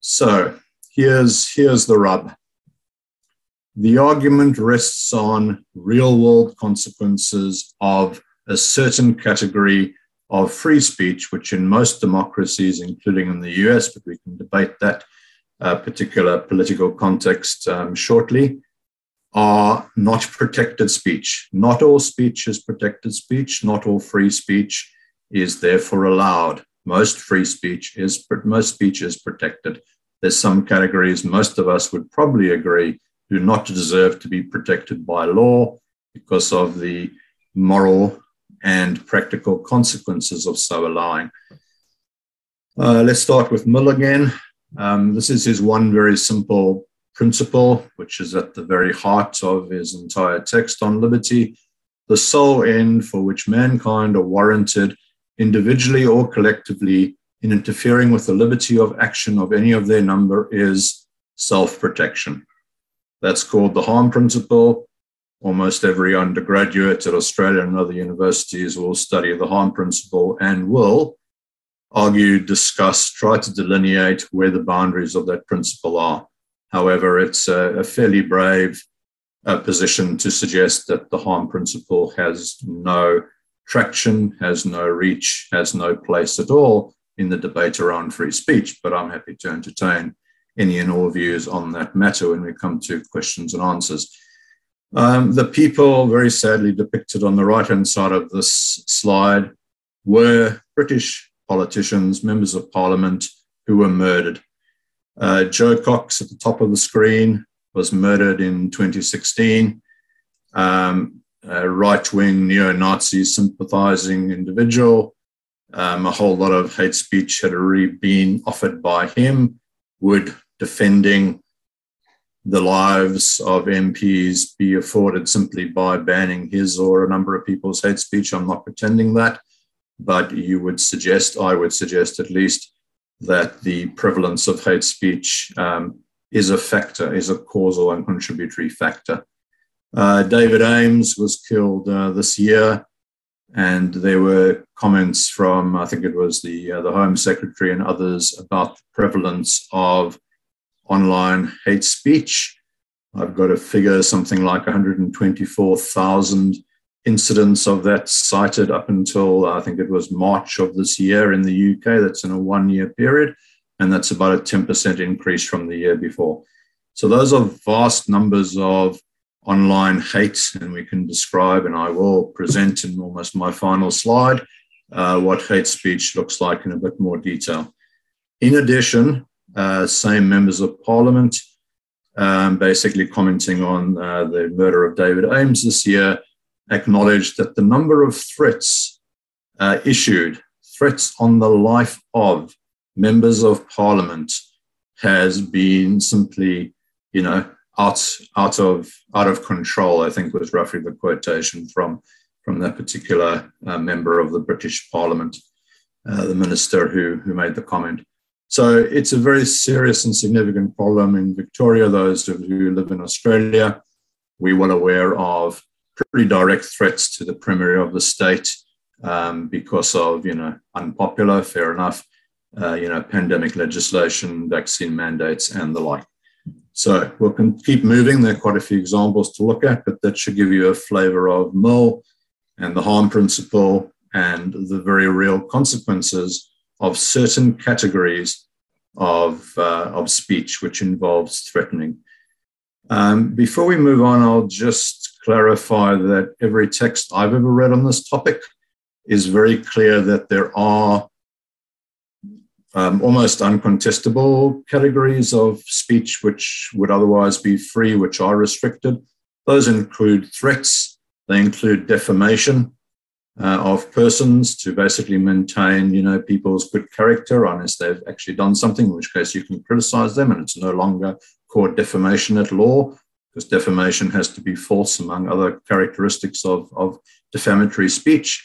so here's, here's the rub. The argument rests on real world consequences of a certain category of free speech, which in most democracies, including in the US, but we can debate that uh, particular political context um, shortly, are not protected speech. Not all speech is protected speech. Not all free speech is therefore allowed. Most free speech is most speech is protected. There's some categories most of us would probably agree do not deserve to be protected by law because of the moral and practical consequences of so allowing. Uh, let's start with Mill again. Um, this is his one very simple principle, which is at the very heart of his entire text on liberty, the sole end for which mankind are warranted, individually or collectively, in interfering with the liberty of action of any of their number is self protection. That's called the harm principle. Almost every undergraduate at Australia and other universities will study the harm principle and will argue, discuss, try to delineate where the boundaries of that principle are. However, it's a, a fairly brave uh, position to suggest that the harm principle has no traction, has no reach, has no place at all in the debate around free speech. But I'm happy to entertain any and all views on that matter when we come to questions and answers. Um, the people, very sadly depicted on the right hand side of this slide, were British politicians, members of parliament who were murdered uh, Jo Cox at the top of the screen was murdered in 2016. Um, a right wing neo Nazi sympathizing individual. Um, a whole lot of hate speech had already been offered by him, would defending the lives of MPs be afforded simply by banning his or a number of people's hate speech. I'm not pretending that, but you would suggest, I would suggest at least, that the prevalence of hate speech um, is a factor, is a causal and contributory factor. Uh, David Amess was killed uh, this year, and there were comments from, I think it was the, uh, the Home Secretary and others about the prevalence of online hate speech. I've got a figure something like 124,000 incidents of that cited up until I think it was March of this year in the UK. That's in a one year period. And that's about a 10% increase from the year before. So those are vast numbers of online hate, and we can describe, and I will present in almost my final slide, uh, what hate speech looks like in a bit more detail. In addition, uh, same members of parliament um, basically commenting on uh, the murder of David Amess this year, acknowledged that the number of threats uh, issued, threats on the life of members of parliament, has been simply, you know, out out of out of control. I think was roughly the quotation from from that particular uh, member of the British Parliament, uh, the minister who who made the comment. So it's a very serious and significant problem in Victoria. Those of you who live in Australia, we're well aware of pretty direct threats to the premier of the state um, because of you know unpopular, fair enough, uh, you know pandemic legislation, vaccine mandates, and the like. So we can keep moving. There are quite a few examples to look at, but that should give you a flavour of Mill and the harm principle and the very real consequences of certain categories of, uh, of speech which involves threatening. Um, before we move on, I'll just clarify that every text I've ever read on this topic is very clear that there are um, almost uncontestable categories of speech which would otherwise be free, which are restricted. Those include threats, they include defamation, uh, of persons to basically maintain, you know, people's good character unless they've actually done something, in which case you can criticize them and it's no longer called defamation at law because defamation has to be false among other characteristics of, of defamatory speech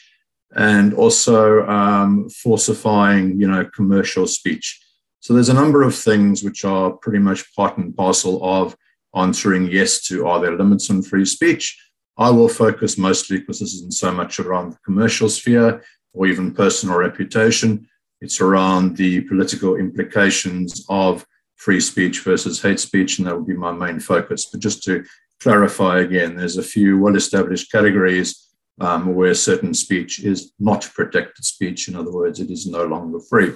and also um, falsifying, you know, commercial speech. So there's a number of things which are pretty much part and parcel of answering yes to are there limits on free speech I will focus mostly because this isn't so much around the commercial sphere or even personal reputation. It's around the political implications of free speech versus hate speech, and that will be my main focus. But just to clarify again, there's a few well established categories um, where certain speech is not protected speech. In other words, it is no longer free.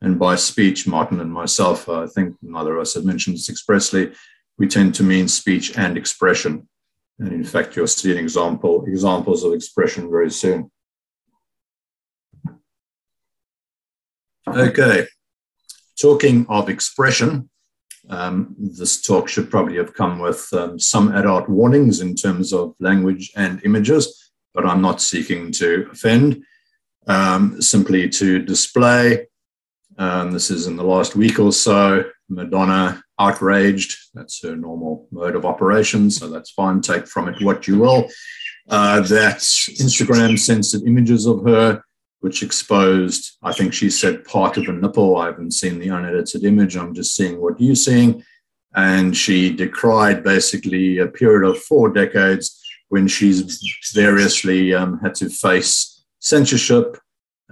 And by speech, Martin and myself, I think neither of us have mentioned this expressly, we tend to mean speech and expression. And in fact, you'll see example, examples of expression very soon. Okay, talking of expression, um, this talk should probably have come with um, some adult warnings in terms of language and images, but I'm not seeking to offend, um, simply to display. Um, this is in the last week or so, Madonna outraged. That's her normal mode of operation, so that's fine. Take from it what you will. Uh, that Instagram censored images of her, which exposed, I think she said, part of a nipple. I haven't seen the unedited image. I'm just seeing what you're seeing. And she decried basically a period of four decades when she's variously um, had to face censorship,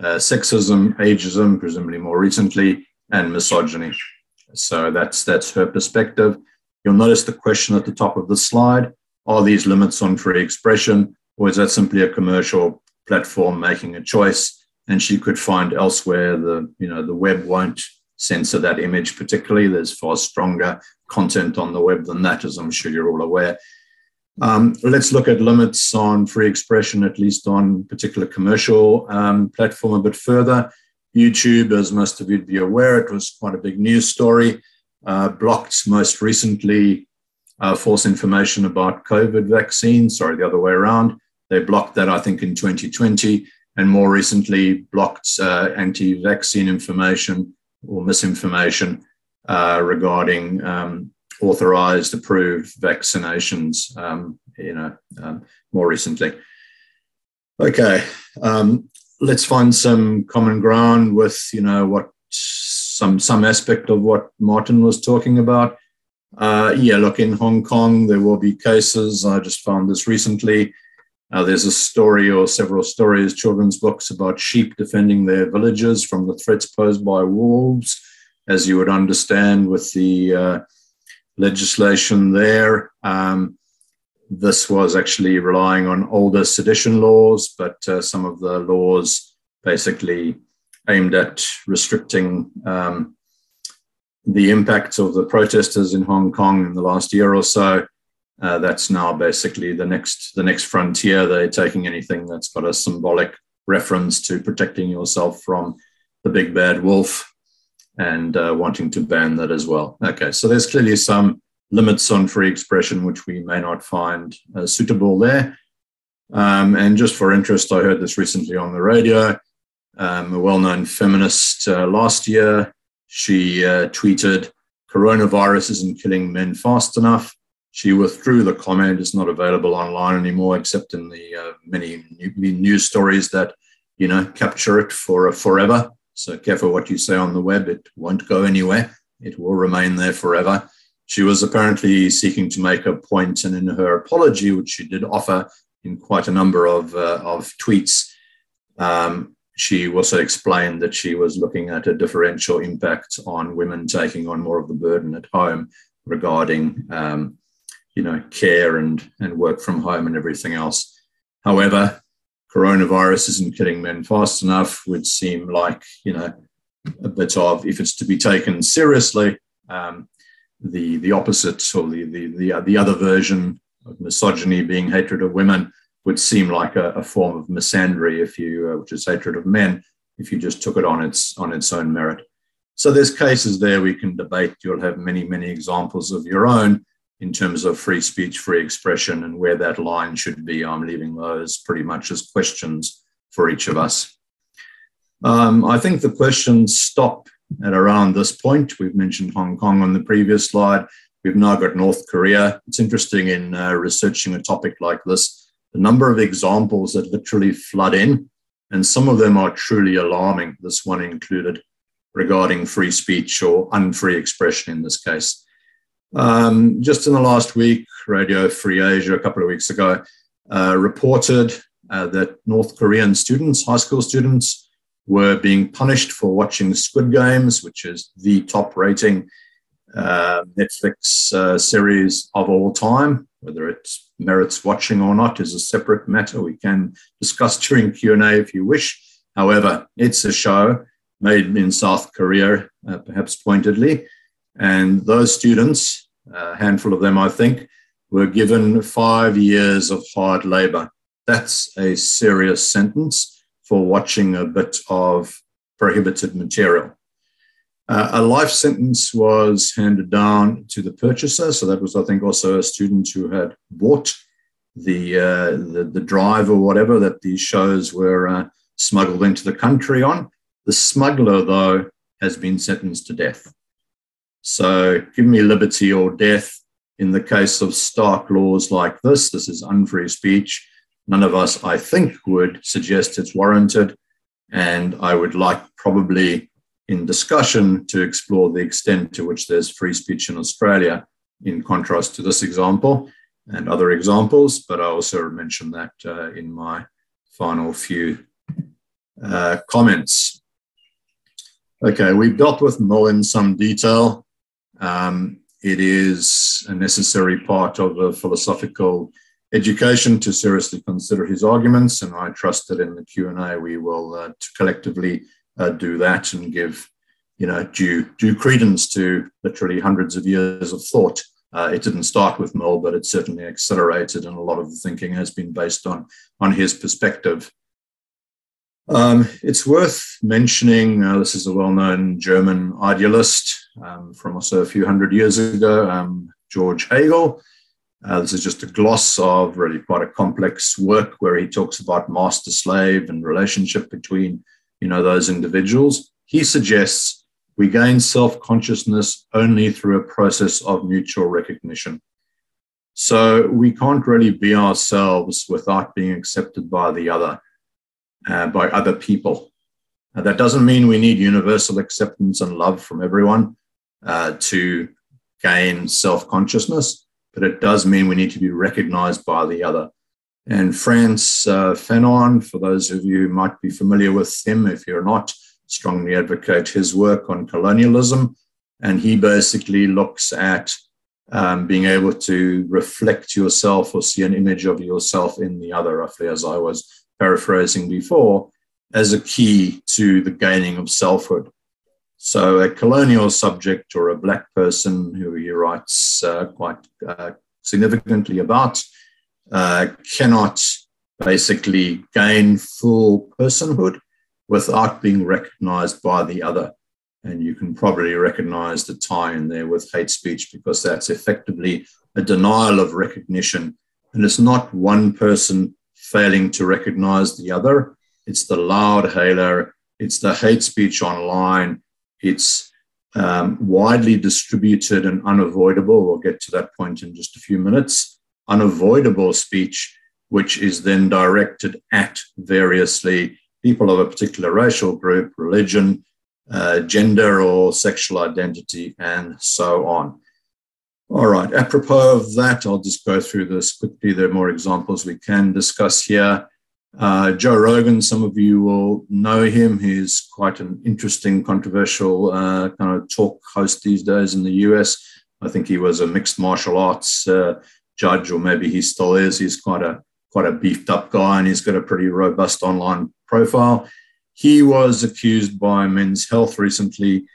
uh, sexism, ageism, presumably more recently, and misogyny. So that's that's her perspective. You'll notice the question at the top of the slide: Are these limits on free expression, or is that simply a commercial platform making a choice? And she could find elsewhere the you know the web won't censor that image particularly. There's far stronger content on the web than that, as I'm sure you're all aware. Um, let's look at limits on free expression, at least on particular commercial um, platform a bit further. YouTube, as most of you'd be aware, it was quite a big news story. Uh, blocked most recently uh, false information about COVID vaccines, Sorry, the other way around. They blocked that, I think, in 2020, and more recently blocked uh, anti-vaccine information or misinformation uh, regarding um, authorized, approved vaccinations. Um, you know, um, more recently. Okay, um, let's find some common ground with you know what some some aspect of what Martin was talking about. Uh, yeah, look in Hong Kong there will be cases. I just found this recently. Uh, there's a story or several stories, children's books about sheep defending their villages from the threats posed by wolves, as you would understand with the uh, legislation there. Um, this was actually relying on older sedition laws, but uh, some of the laws basically aimed at restricting um, the impacts of the protesters in Hong Kong in the last year or so Uh, that's now basically the next the next frontier. They're taking anything that's got a symbolic reference to protecting yourself from the big bad wolf and uh, wanting to ban that as well. Okay, so there's clearly some limits on free expression which we may not find uh, suitable there. Um, and just for interest, I heard this recently on the radio. Um, a well known feminist uh, last year, she uh, tweeted, Coronavirus isn't killing men fast enough. She withdrew the comment. It's not available online anymore, except in the uh, many news stories that, you know, capture it for forever. So careful what you say on the web. It won't go anywhere. It will remain there forever. She was apparently seeking to make a point, and in her apology, which she did offer in quite a number of, uh, of tweets, um, she also explained that she was looking at a differential impact on women taking on more of the burden at home regarding, um, you know, care and, and work from home and everything else. However, coronavirus isn't killing men fast enough would seem like, you know, a bit of, if it's to be taken seriously, um, the the opposite or the the the, the other version of misogyny being hatred of women would seem like a, a form of misandry if you uh, which is hatred of men if you just took it on its on its own merit. So there's cases there we can debate. You'll have many many examples of your own in terms of free speech free expression and where that line should be. I'm leaving those pretty much as questions for each of us. Um, i think the questions stop at around this point. We've mentioned Hong Kong on the previous slide. We've now got North Korea. It's interesting in uh, researching a topic like this, the number of examples that literally flood in, and some of them are truly alarming, this one included, regarding free speech or unfree expression in this case. Um, just in the last week, Radio Free Asia, a couple of weeks ago, uh, reported uh, that North Korean students, high school students, were being punished for watching Squid Games, which is the top rating uh, Netflix uh, series of all time. Whether it merits watching or not is a separate matter. We can discuss during Q&A if you wish. However, it's a show made in South Korea, uh, perhaps pointedly. And those students, a handful of them, I think, were given five years of hard labor. That's a serious sentence for watching a bit of prohibited material. Uh, a life sentence was handed down to the purchaser. So that was, I think, also a student who had bought the, uh, the, the, drive or whatever that these shows were uh, smuggled into the country on. The smuggler, though, has been sentenced to death. So give me liberty or death. In the case of stark laws like this, this is unfree speech none of us, I think, would suggest it's warranted. And I would like probably in discussion to explore the extent to which there's free speech in Australia, in contrast to this example and other examples. But I also mentioned that uh, in my final few uh, comments. Okay, we've dealt with Mill in some detail. Um, it is a necessary part of a philosophical education to seriously consider his arguments, and I trust that in the Q and A we will uh, collectively uh, do that and give, you know, due due credence to literally hundreds of years of thought. Uh, it didn't start with Mill, but it certainly accelerated, and a lot of the thinking has been based on on his perspective. Um, it's worth mentioning uh, this is a well-known German idealist um, from also a few hundred years ago, um, George Hegel. Uh, this is just a gloss of really quite a complex work where he talks about master slave and relationship between you know those individuals. He suggests we gain self consciousness only through a process of mutual recognition. So we can't really be ourselves without being accepted by the other, uh, by other people. Uh, that doesn't mean we need universal acceptance and love from everyone uh, to gain self consciousness but it does mean we need to be recognized by the other. And Frantz uh, Fanon, for those of you who might be familiar with him, if you're not, strongly advocate his work on colonialism. And he basically looks at um, being able to reflect yourself or see an image of yourself in the other, roughly as I was paraphrasing before, as a key to the gaining of selfhood. So, a colonial subject or a black person who he writes uh, quite uh, significantly about uh, cannot basically gain full personhood without being recognized by the other. And you can probably recognize the tie in there with hate speech because that's effectively a denial of recognition. And it's not one person failing to recognize the other, it's the loud hailer, it's the hate speech online, it's um, widely distributed and unavoidable. We'll get to that point in just a few minutes. Unavoidable speech, which is then directed at variously people of a particular racial group, religion, uh, gender or sexual identity, and so on. All right, apropos of that, I'll just go through this quickly. There are more examples we can discuss here. Uh, Joe Rogan, some of you will know him. He's quite an interesting, controversial uh, kind of talk host these days in the US. I think he was a mixed martial arts uh, judge, or maybe he still is. He's quite a quite a beefed up guy, and he's got a pretty robust online profile. He was accused by Men's Health recently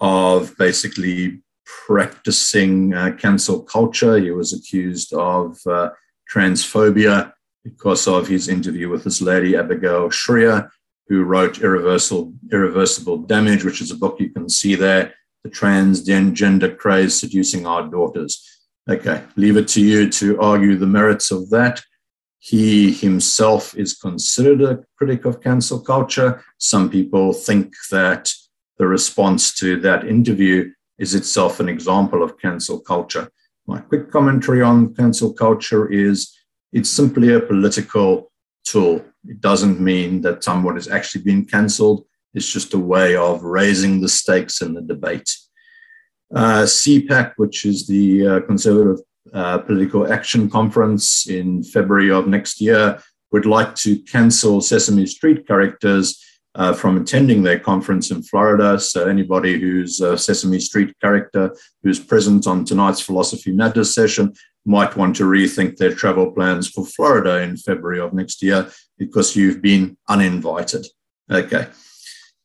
of basically practicing uh, cancel culture. He was accused of uh, transphobia because of his interview with this lady, Abigail Shrier, who wrote Irreversible, Irreversible Damage, which is a book you can see there, The Transgender Craze Seducing Our Daughters. Okay, leave it to you to argue the merits of that. He himself is considered a critic of cancel culture. Some people think that the response to that interview is itself an example of cancel culture. My quick commentary on cancel culture is it's simply a political tool. It doesn't mean that someone is actually being cancelled. It's just a way of raising the stakes in the debate. Uh, CPAC, which is the uh, Conservative uh, Political Action Conference in February of next year, would like to cancel Sesame Street characters uh, from attending their conference in Florida. So, anybody who's a Sesame Street character who's present on tonight's Philosophy Matters session might want to rethink their travel plans for Florida in February of next year because you've been uninvited. Okay.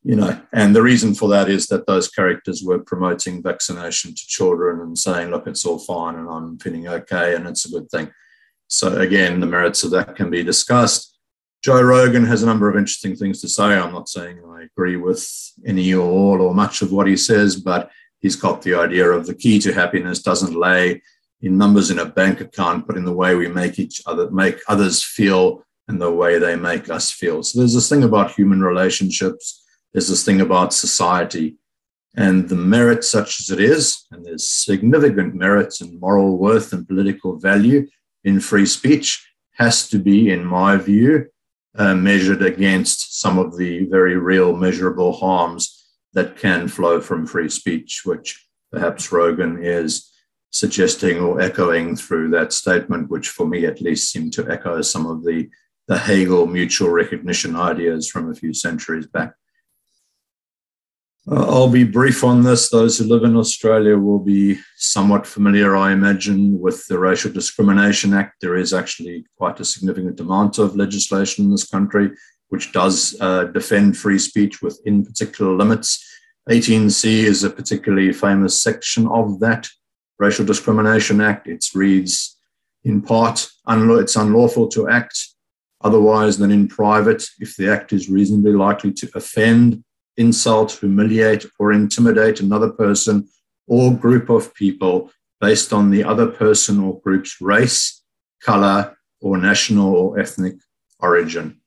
You know, and the reason for that is that those characters were promoting vaccination to children and saying, look, it's all fine and I'm feeling okay and it's a good thing. So, again, the merits of that can be discussed. Joe Rogan has a number of interesting things to say. I'm not saying I agree with any or all or much of what he says, but he's got the idea of the key to happiness doesn't lay in numbers in a bank account, but in the way we make each other, make others feel and the way they make us feel. So there's this thing about human relationships. There's this thing about society and the merit such as it is, and there's significant merits and moral worth and political value in free speech has to be, in my view, uh, measured against some of the very real measurable harms that can flow from free speech, which perhaps Rogan is suggesting or echoing through that statement, which for me at least seemed to echo some of the, the Hegel mutual recognition ideas from a few centuries back. Uh, I'll be brief on this. Those who live in Australia will be somewhat familiar, I imagine, with the Racial Discrimination Act. There is actually quite a significant amount of legislation in this country which does uh, defend free speech within particular limits. 18C is a particularly famous section of that Racial Discrimination Act. It reads in part, it's unlawful to act otherwise than in private if the act is reasonably likely to offend, insult, humiliate, or intimidate another person or group of people based on the other person or group's race, color, or national or ethnic origin.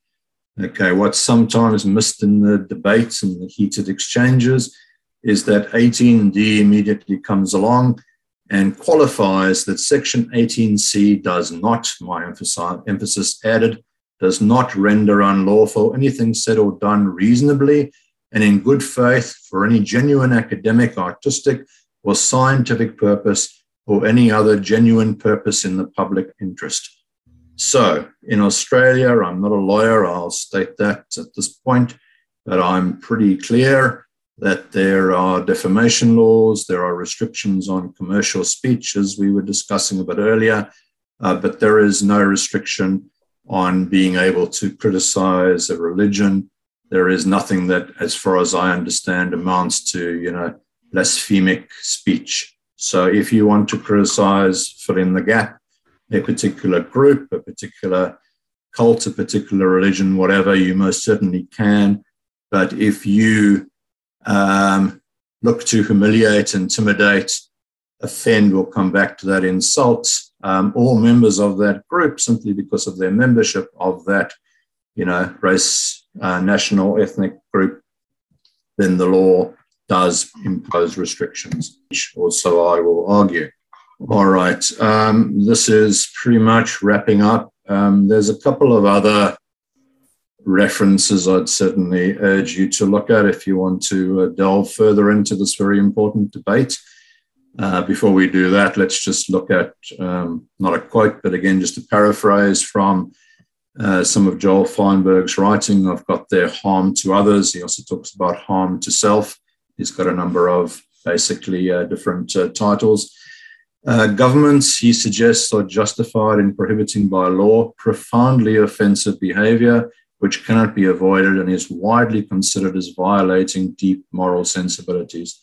Okay, what's sometimes missed in the debates and the heated exchanges is that 18D immediately comes along and qualifies that Section 18C does not, my emphasis added, does not render unlawful anything said or done reasonably and in good faith for any genuine academic, artistic, or scientific purpose or any other genuine purpose in the public interest. So, in Australia, I'm not a lawyer, I'll state that at this point, but I'm pretty clear that there are defamation laws, there are restrictions on commercial speech, as we were discussing a bit earlier, uh, but there is no restriction on being able to criticize a religion. There is nothing that, as far as I understand, amounts to, you know, blasphemic speech So if you want to criticize, fill in the gap, a particular group, a particular cult, a particular religion, whatever, you most certainly can. But if you um, look to humiliate, intimidate, offend, we'll come back to that insult, um, all members of that group simply because of their membership of that, you know, race, uh, national, ethnic group, then the law does impose restrictions, which also I will argue. All right, um, this is pretty much wrapping up. Um, there's a couple of other references I'd certainly urge you to look at if you want to uh, delve further into this very important debate. Uh, before we do that, let's just look at um, not a quote, but again, just a paraphrase from uh, some of Joel Feinberg's writing. I've got there harm to others. He also talks about harm to self. He's got a number of basically uh, different uh, titles. Uh, governments, he suggests, are justified in prohibiting by law profoundly offensive behavior which cannot be avoided and is widely considered as violating deep moral sensibilities.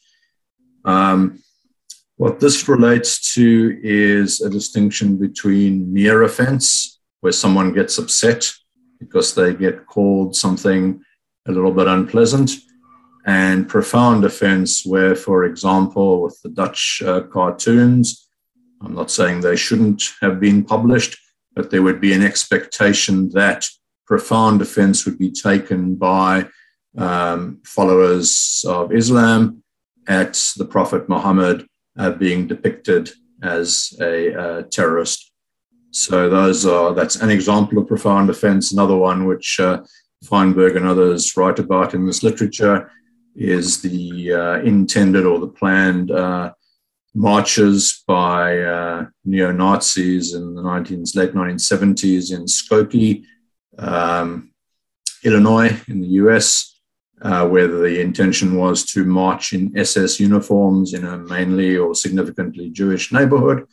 Um, what this relates to is a distinction between mere offense, where someone gets upset because they get called something a little bit unpleasant, and profound offense, where, for example, with the Dutch uh, cartoons, I'm not saying they shouldn't have been published, but there would be an expectation that profound offense would be taken by um, followers of Islam at the Prophet Muhammad uh, being depicted as a uh, terrorist. So those are that's an example of profound offense. Another one, which uh, Feinberg and others write about in this literature, is the uh, intended or the planned uh, marches by uh, neo Nazis in the 19, late 1970s in Skokie, um, Illinois, in the US, uh, where the intention was to march in SS uniforms in a mainly or significantly Jewish neighborhood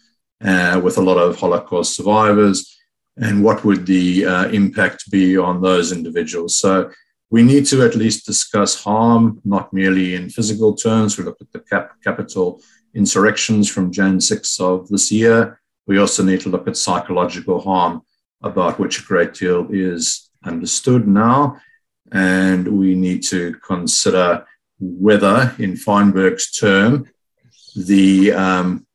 uh, with a lot of Holocaust survivors. And what would the uh, impact be on those individuals? So we need to at least discuss harm, not merely in physical terms. We look at the cap- Capitol insurrections from Jan 6 of this year. We also need to look at psychological harm about which a great deal is understood now. And we need to consider whether, in Feinberg's term, the, um,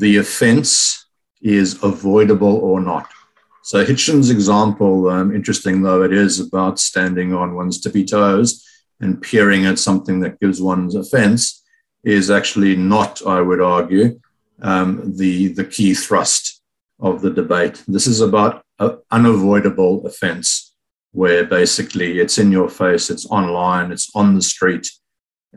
the offense is avoidable or not. So Hitchens' example, um, interesting though it is, about standing on one's tippy toes and peering at something that gives one's offense, is actually not, I would argue, um, the, the key thrust of the debate. This is about unavoidable offense where basically it's in your face, it's online, it's on the street,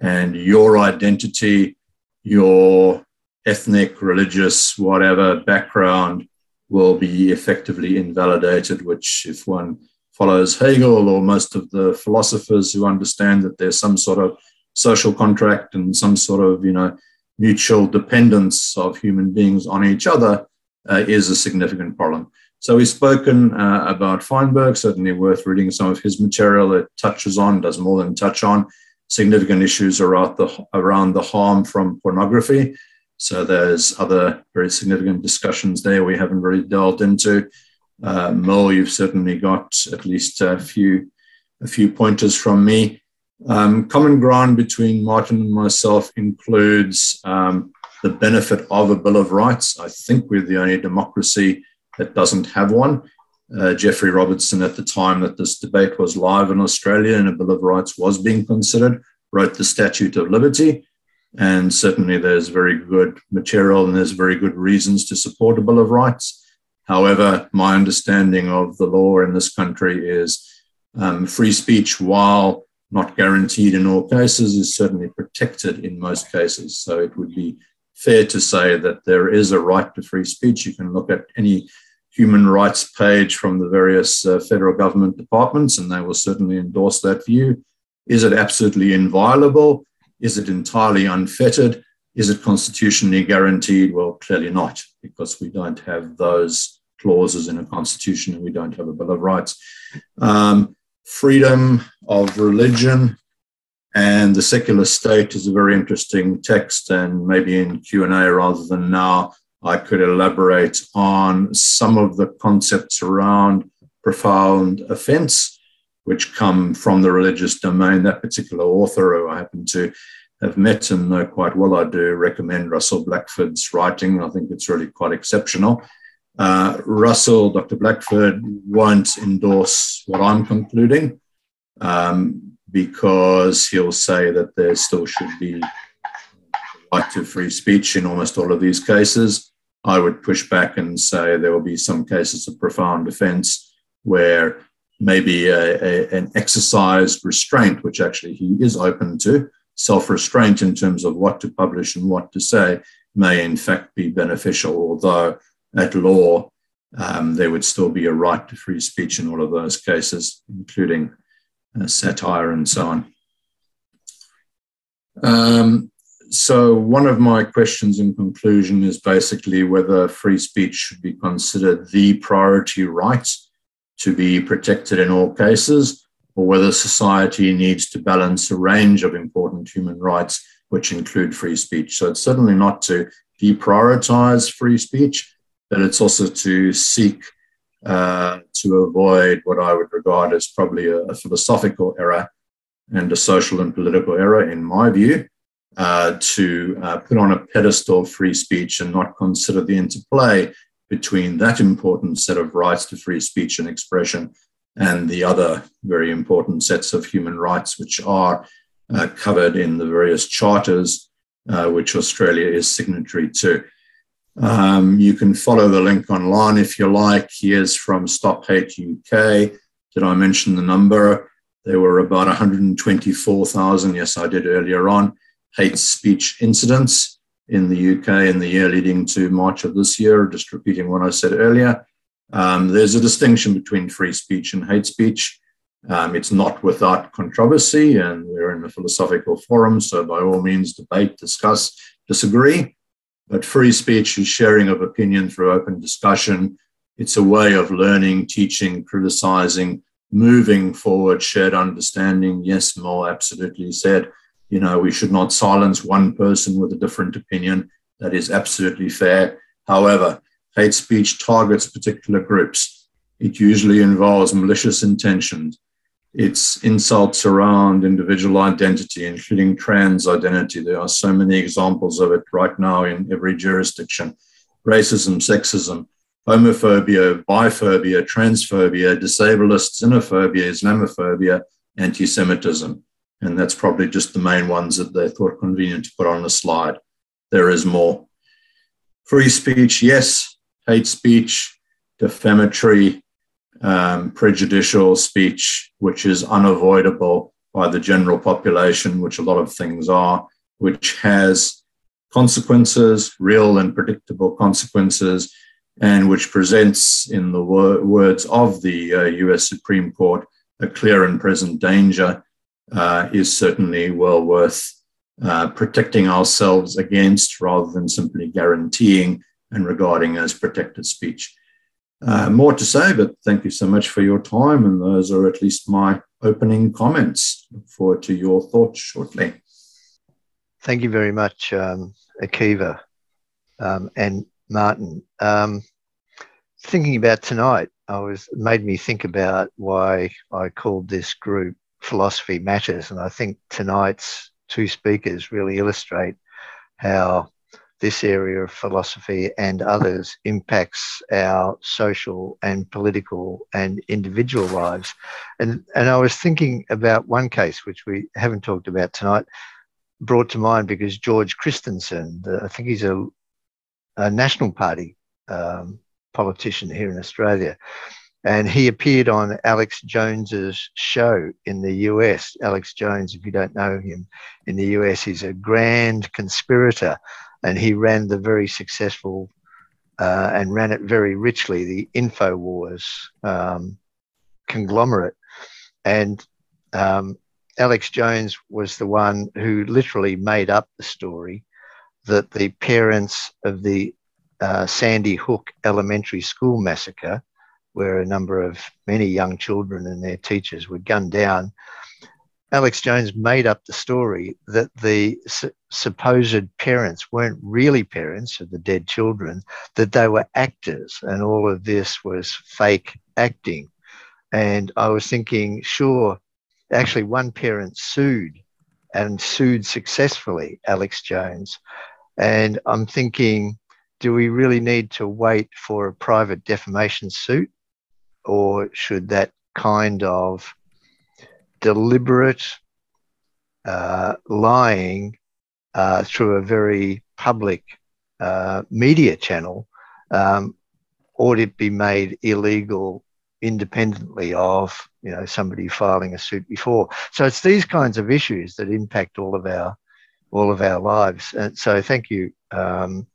and your identity, your ethnic, religious, whatever background will be effectively invalidated, which, if one follows Hegel or most of the philosophers who understand that there's some sort of social contract and some sort of, you know, mutual dependence of human beings on each other, uh, is a significant problem. So we've spoken uh, about Feinberg, certainly worth reading some of his material. It touches on, does more than touch on, significant issues around the, around the harm from pornography. So there's other very significant discussions there we haven't really delved into. Uh, Mo, you've certainly got at least a few, a few pointers from me. Um, common ground between Martin and myself includes um, the benefit of a Bill of Rights. I think we're the only democracy that doesn't have one. Uh, Geoffrey Robertson, at the time that this debate was live in Australia and a Bill of Rights was being considered, wrote the Statute of Liberty. And certainly there's very good material and there's very good reasons to support a Bill of Rights. However, my understanding of the law in this country is um, free speech, while not guaranteed in all cases, is certainly protected in most cases. So it would be fair to say that there is a right to free speech. You can look at any human rights page from the various uh, federal government departments, and they will certainly endorse that view. Is it absolutely inviolable? Is it entirely unfettered? Is it constitutionally guaranteed? Well, clearly not, because we don't have those clauses in a constitution and we don't have a Bill of Rights. Um, freedom of religion And the secular state is a very interesting text, and maybe in Q and A rather than now, I could elaborate on some of the concepts around profound offence, which come from the religious domain. That particular author, who I happen to have met and know quite well, I do recommend Russell Blackford's writing. I think it's really quite exceptional. Uh, Russell, Dr. Blackford, won't endorse what I'm concluding. Um, because he'll say that there still should be right to free speech in almost all of these cases. I would push back and say there will be some cases of profound offence where maybe a, a, an exercised restraint, which actually he is open to, self restraint in terms of what to publish and what to say, may in fact be beneficial, although at law, um, there would still be a right to free speech in all of those cases, including uh, satire and so on. Um, so, one of my questions in conclusion is basically whether free speech should be considered the priority right to be protected in all cases, or whether society needs to balance a range of important human rights, which include free speech. So, it's certainly not to deprioritize free speech, but it's also to seek uh, to avoid what I would regard as probably a, a, philosophical error and a social and political error, in my view, uh, to uh, put on a pedestal free speech and not consider the interplay between that important set of rights to free speech and expression and the other very important sets of human rights, which are uh, covered in the various charters uh, which Australia is signatory to. Um, you can follow the link online if you like. Here's from Stop Hate UK. Did I mention the number? There were about 124,000, yes, I did earlier on, hate speech incidents in the UK in the year leading to March of this year, just repeating what I said earlier. Um, there's a distinction between free speech and hate speech. Um, it's not without controversy, and we're in a philosophical forum, so by all means, debate, discuss, disagree. But free speech is sharing of opinion through open discussion. It's a way of learning, teaching, criticizing, moving forward, shared understanding. Yes, more absolutely said, you know, we should not silence one person with a different opinion. That is absolutely fair. However, hate speech targets particular groups. It usually involves malicious intentions it's insults around individual identity, including trans identity. There are so many examples of it right now in every jurisdiction racism, sexism, homophobia, biphobia, transphobia, disableist, xenophobia, Islamophobia, anti Semitism. And that's probably just the main ones that they thought convenient to put on the slide. There is more. Free speech, yes. Hate speech, defamatory, um, prejudicial speech, which is unavoidable by the general population, which a lot of things are, which has consequences, real and predictable consequences, and which presents, in the wor- words of the uh, US Supreme Court, a clear and present danger, uh, is certainly well worth uh, protecting ourselves against rather than simply guaranteeing and regarding as protected speech. Uh, more to say, but thank you so much for your time. And those are at least my opening comments. Look forward to your thoughts shortly. Thank you very much, um, Akiva um, and Martin. Um, thinking about tonight, I was made me think about why I called this group Philosophy Matters, and I think tonight's two speakers really illustrate how this area of philosophy and others impacts our social and political and individual lives. And, and I was thinking about one case, which we haven't talked about tonight, brought to mind because George Christensen, the, I think he's a, a National Party um, politician here in Australia. And he appeared on Alex Jones's show in the US. Alex Jones, if you don't know him in the US, he's a grand conspirator and he ran the very successful uh, and ran it very richly, the InfoWars um, conglomerate. And um, Alex Jones was the one who literally made up the story that the parents of the uh, Sandy Hook Elementary School massacre, where a number of many young children and their teachers were gunned down, Alex Jones made up the story that the su- supposed parents weren't really parents of the dead children, that they were actors, and all of this was fake acting. And I was thinking, sure, actually, one parent sued and sued successfully Alex Jones. And I'm thinking, do we really need to wait for a private defamation suit? Or should that kind of deliberate uh, lying uh, through a very public uh, media channel, um, ought it be made illegal independently of you know somebody filing a suit before. So it's these kinds of issues that impact all of our all of our lives. And so thank you, um,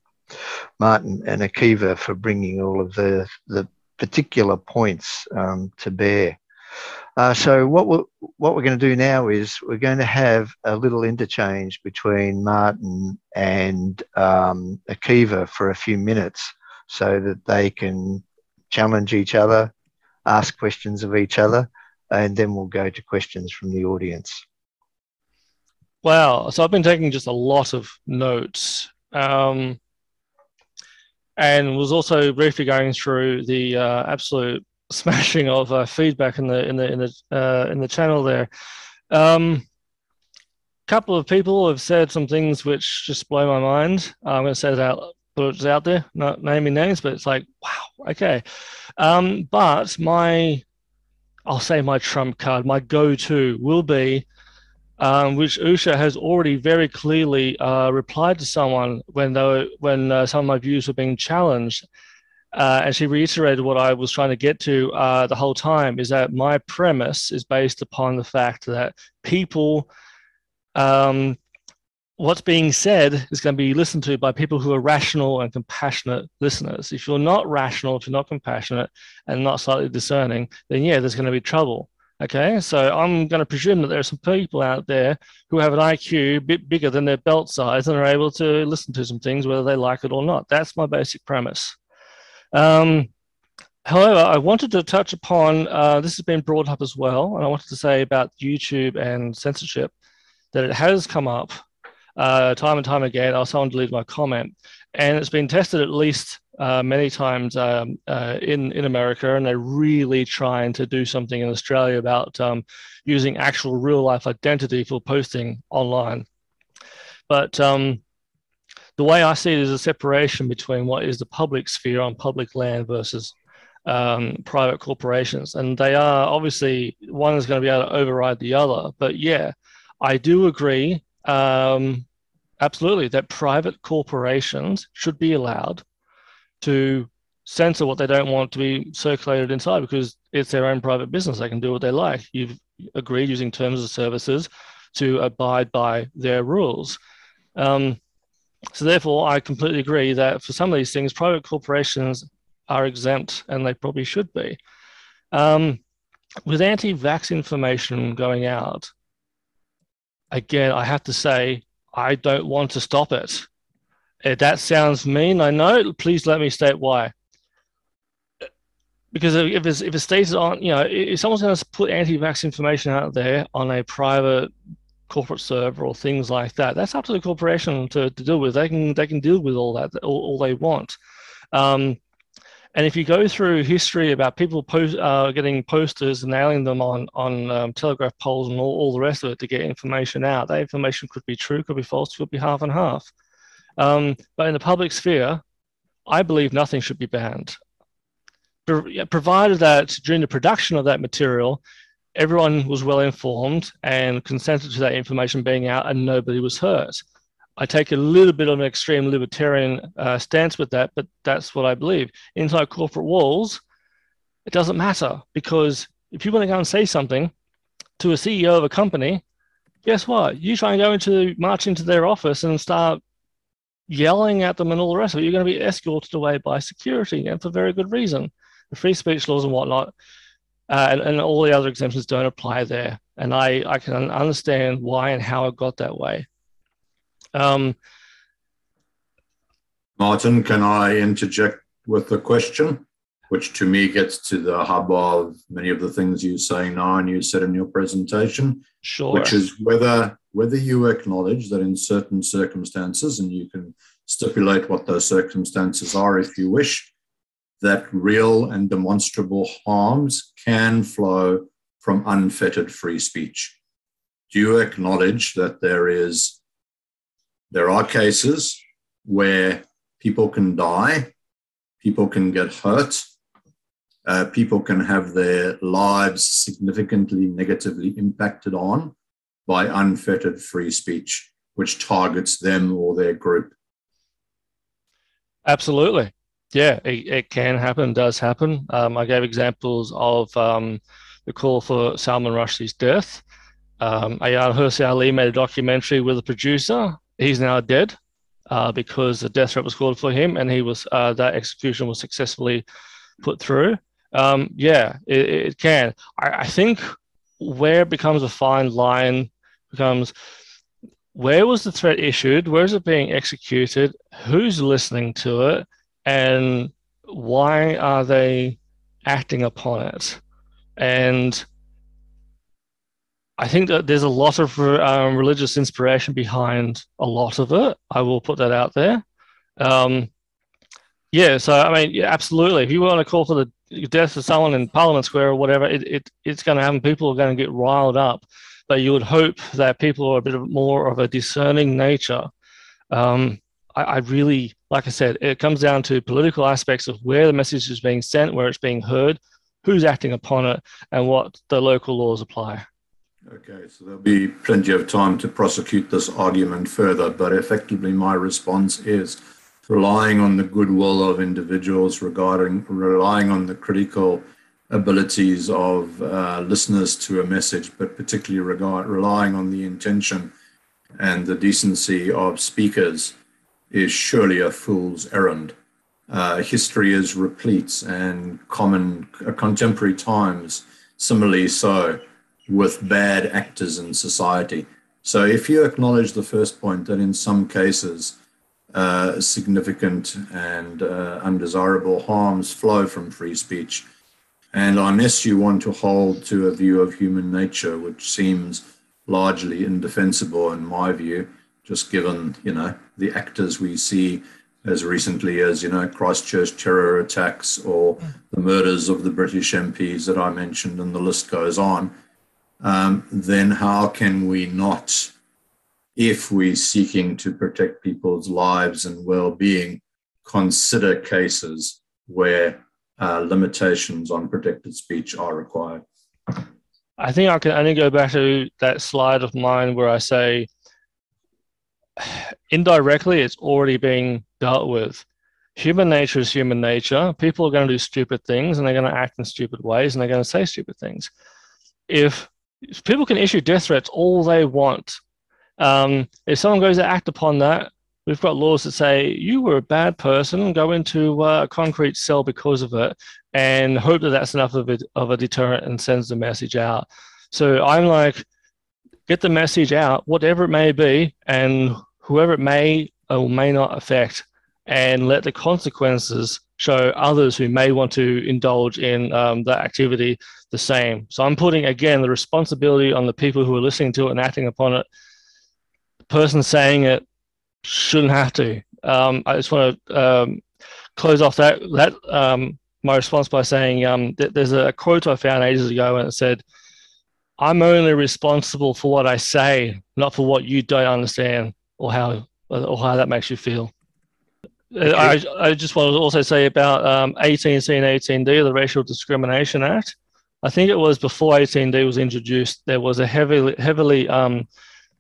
Martin and Akiva, for bringing all of the the particular points um, to bear. Uh, so what we're, what we're going to do now is we're going to have a little interchange between Martin and um, Akiva for a few minutes so that they can challenge each other, ask questions of each other, and then we'll go to questions from the audience. Wow. So I've been taking just a lot of notes. Um, and was also briefly going through the uh, absolute smashing of uh, feedback in the in the in the uh, in the channel there. Um, couple of people have said some things which just blow my mind. I'm going to say it out, put it out there, not naming names, but it's like, wow, okay. Um, but my, I'll say my trump card, my go-to will be, um, which Usha has already very clearly uh, replied to someone when they when uh, some of my views were being challenged, uh, and she reiterated what I was trying to get to uh, the whole time is that my premise is based upon the fact that people, um, what's being said is going to be listened to by people who are rational and compassionate listeners. If you're not rational, if you're not compassionate and not slightly discerning, then yeah, there's going to be trouble. Okay, so I'm going to presume that there are some people out there who have an IQ a bit bigger than their belt size and are able to listen to some things whether they like it or not. That's my basic premise. Um, however, I wanted to touch upon uh, this has been brought up as well, and I wanted to say about YouTube and censorship that it has come up uh, time and time again. I was someone deleted my comment, and it's been tested at least uh, many times um, uh, in in America, and they're really trying to do something in Australia about um, using actual real life identity for posting online. But um, the way I see it is a separation between what is the public sphere on public land versus um, private corporations. And they are obviously one is going to be able to override the other. But yeah, I do agree um, absolutely that private corporations should be allowed to censor what they don't want to be circulated inside because it's their own private business. They can do what they like. You've agreed using terms of services to abide by their rules. Um, so therefore, I completely agree that for some of these things, private corporations are exempt, and they probably should be. Um, with anti-vax information going out, again, I have to say I don't want to stop it. That sounds mean, I know. Please let me state why. Because if it's, if state is on, you know, if someone's going to put anti-vax information out there on a private corporate server or things like that. That's up to the corporation to, to deal with. They can they can deal with all that all, all they want. Um, and if you go through history about people post, uh, getting posters and nailing them on on um, telegraph poles and all, all the rest of it to get information out, that information could be true, could be false, could be half and half. Um, but in the public sphere, I believe nothing should be banned, provided that during the production of that material, everyone was well informed and consented to that information being out and nobody was hurt. I take a little bit of an extreme libertarian uh, stance with that, but that's what I believe. Inside corporate walls, it doesn't matter because if you want to go and say something to a CEO of a company, guess what? You try and go into march into their office and start yelling at them and all the rest of it. You're going to be escorted away by security, and for very good reason. The free speech laws and whatnot uh, and, and all the other exemptions don't apply there. And I, I can understand why and how it got that way. Um, Martin, can I interject with a question? which to me gets to the hub of many of the things you're saying now and you said in your presentation. Sure. Which is whether whether you acknowledge that in certain circumstances, and you can stipulate what those circumstances are if you wish, that real and demonstrable harms can flow from unfettered free speech. Do you acknowledge that there is there are cases where people can die, people can get hurt, uh, people can have their lives significantly negatively impacted on by unfettered free speech, which targets them or their group. Absolutely. Yeah, it, it can happen, does happen. Um, I gave examples of um, the call for Salman Rushdie's death. Um, Ayaan Hirsi Ali made a documentary with a producer. He's now dead uh, because the death threat was called for him, and he was uh, that execution was successfully put through. Um, yeah, it, it can. I, I, think where it becomes a fine line becomes where was the threat issued, where is it being executed, who's listening to it, and why are they acting upon it? And I think that there's a lot of um, religious inspiration behind a lot of it. I will put that out there. Um, yeah, so I mean, yeah, absolutely. If you want to call for the death of someone in Parliament Square or whatever, it, it it's going to happen. People are going to get riled up, but you would hope that people are a bit more of a discerning nature. Um, I, I really, like I said, it comes down to political aspects of where the message is being sent, where it's being heard, who's acting upon it, and what the local laws apply. Okay, so there'll be plenty of time to prosecute this argument further, but effectively, my response is relying on the goodwill of individuals, regarding relying on the critical abilities of uh, listeners to a message, but particularly regard, relying on the intention and the decency of speakers is surely a fool's errand. Uh, history is replete and common uh, contemporary times similarly so with bad actors in society. So if you acknowledge the first point that in some cases uh, significant and uh, undesirable harms flow from free speech, and unless you want to hold to a view of human nature, which seems largely indefensible in my view, just given you know the actors we see as recently as you know Christchurch terror attacks or the murders of the British MPs that I mentioned, and the list goes on. Um, then how can we not, if we're seeking to protect people's lives and well-being, consider cases where uh, limitations on protected speech are required? I think I can only go back to that slide of mine where I say indirectly it's already being dealt with. Human nature is human nature. People are going to do stupid things and they're going to act in stupid ways and they're going to say stupid things. If people can issue death threats all they want, um, if someone goes to act upon that, we've got laws that say you were a bad person, go into a concrete cell because of it, and hope that that's enough of a, of a deterrent and sends the message out. So I'm like, get the message out, whatever it may be, and whoever it may or may not affect, and let the consequences show others who may want to indulge in um, that activity the same. So I'm putting again the responsibility on the people who are listening to it and acting upon it. Person saying it shouldn't have to. Um, I just want to um, close off that that um, my response by saying um, that there's a quote I found ages ago and it said, "I'm only responsible for what I say, not for what you don't understand or how or how that makes you feel." Okay. I, I just want to also say about um, 18C and 18D, the Racial Discrimination Act. I think it was before 18D was introduced, there was a heavily heavily um,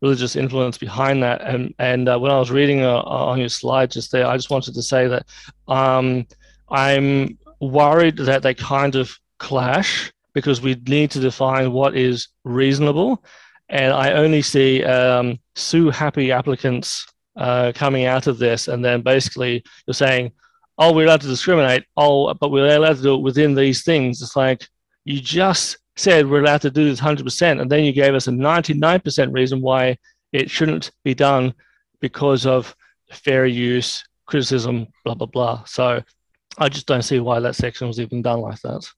religious influence behind that. And and uh, when I was reading uh, on your slide just there, I just wanted to say that um, I'm worried that they kind of clash because we need to define what is reasonable. And I only see um, sue happy applicants uh, coming out of this, and then basically you're saying, "Oh, we're allowed to discriminate. Oh, but we're allowed to do it within these things." It's like you just said we're allowed to do this 100%, and then you gave us a 99% reason why it shouldn't be done because of fair use, criticism, blah, blah, blah. So I just don't see why that section was even done like that.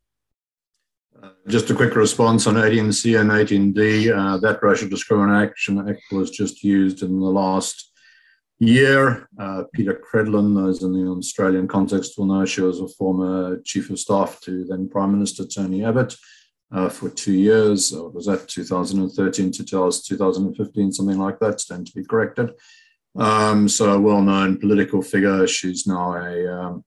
Uh, just a quick response on 18C and 18D. Uh, that racial discrimination act was just used in the last year. Uh, Peta Credlin, those in the Australian context will know she was a former chief of staff to then Prime Minister Tony Abbott uh, for two years. Or was that 2013 to 2015, something like that? Stand to be corrected. Um, so a well-known political figure. She's now a um,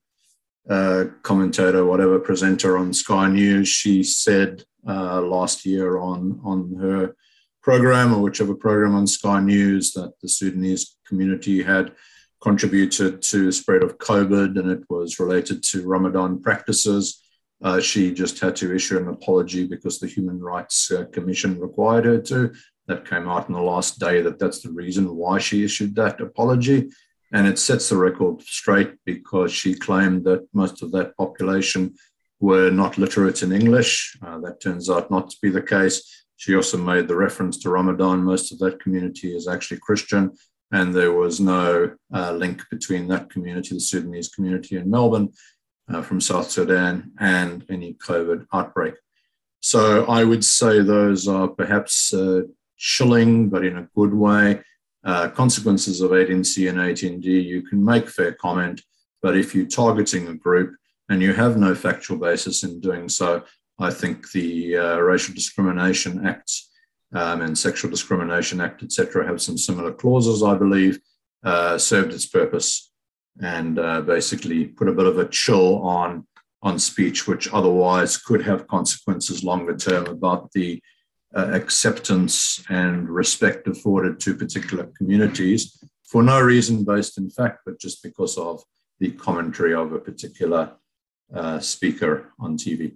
uh, commentator, whatever presenter on Sky News, she said uh, last year on on her program or whichever program on Sky News that the Sudanese community had contributed to the spread of COVID and it was related to Ramadan practices. Uh, she just had to issue an apology because the Human Rights uh, Commission required her to. That came out in the last day that that's the reason why she issued that apology. And it sets the record straight because she claimed that most of that population were not literate in English. Uh, that turns out not to be the case. She also made the reference to Ramadan. Most of that community is actually Christian, and there was no uh, link between that community, the Sudanese community in Melbourne uh, from South Sudan, and any COVID outbreak. So I would say those are perhaps uh, chilling, but in a good way. Uh, consequences of 18C and 18D, you can make fair comment, but if you're targeting a group and you have no factual basis in doing so, I think the uh, Racial Discrimination Acts um, and Sexual Discrimination Act, etc., have some similar clauses, I believe, uh, served its purpose and uh, basically put a bit of a chill on on speech, which otherwise could have consequences longer term about the uh, acceptance and respect afforded to particular communities for no reason based in fact, but just because of the commentary of a particular uh, speaker on TV.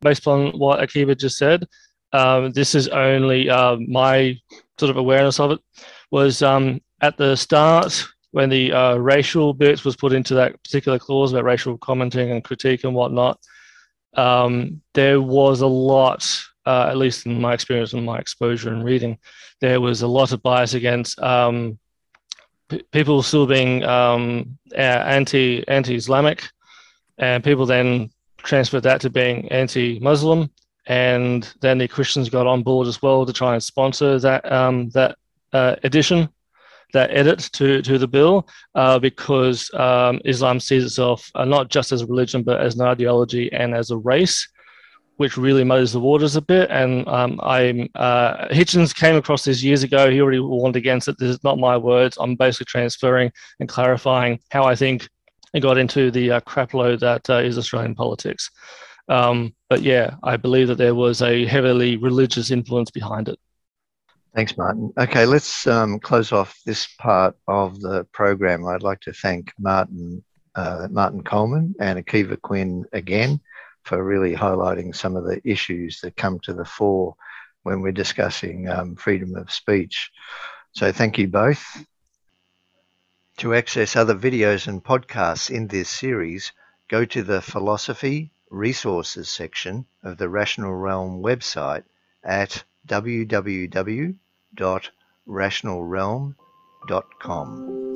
Based on what Akiva just said, um, this is only uh, my sort of awareness of it was um, at the start when the uh, racial bit was put into that particular clause about racial commenting and critique and whatnot. Um, there was a lot uh, at least in my experience and my exposure and reading, there was a lot of bias against um, p- people still being um, anti anti Islamic, and people then transferred that to being anti Muslim, and then the Christians got on board as well to try and sponsor that um, that uh, edition. That edit to, to the bill uh, because um, Islam sees itself uh, not just as a religion but as an ideology and as a race which really muddies the waters a bit. And um, I'm uh, Hitchens came across this years ago. He already warned against it. This is not my words. I'm basically transferring and clarifying how I think it got into the uh, crap load that uh, is Australian politics. Um, but yeah, I believe that there was a heavily religious influence behind it. Thanks, Martin. Okay, let's um, close off this part of the program. I'd like to thank Martin, uh, Martin Coleman and Akiva Quinn again for really highlighting some of the issues that come to the fore when we're discussing um, freedom of speech. So thank you both. To access other videos and podcasts in this series, go to the Philosophy Resources section of the Rational Realm website at www.rationalrealm.com.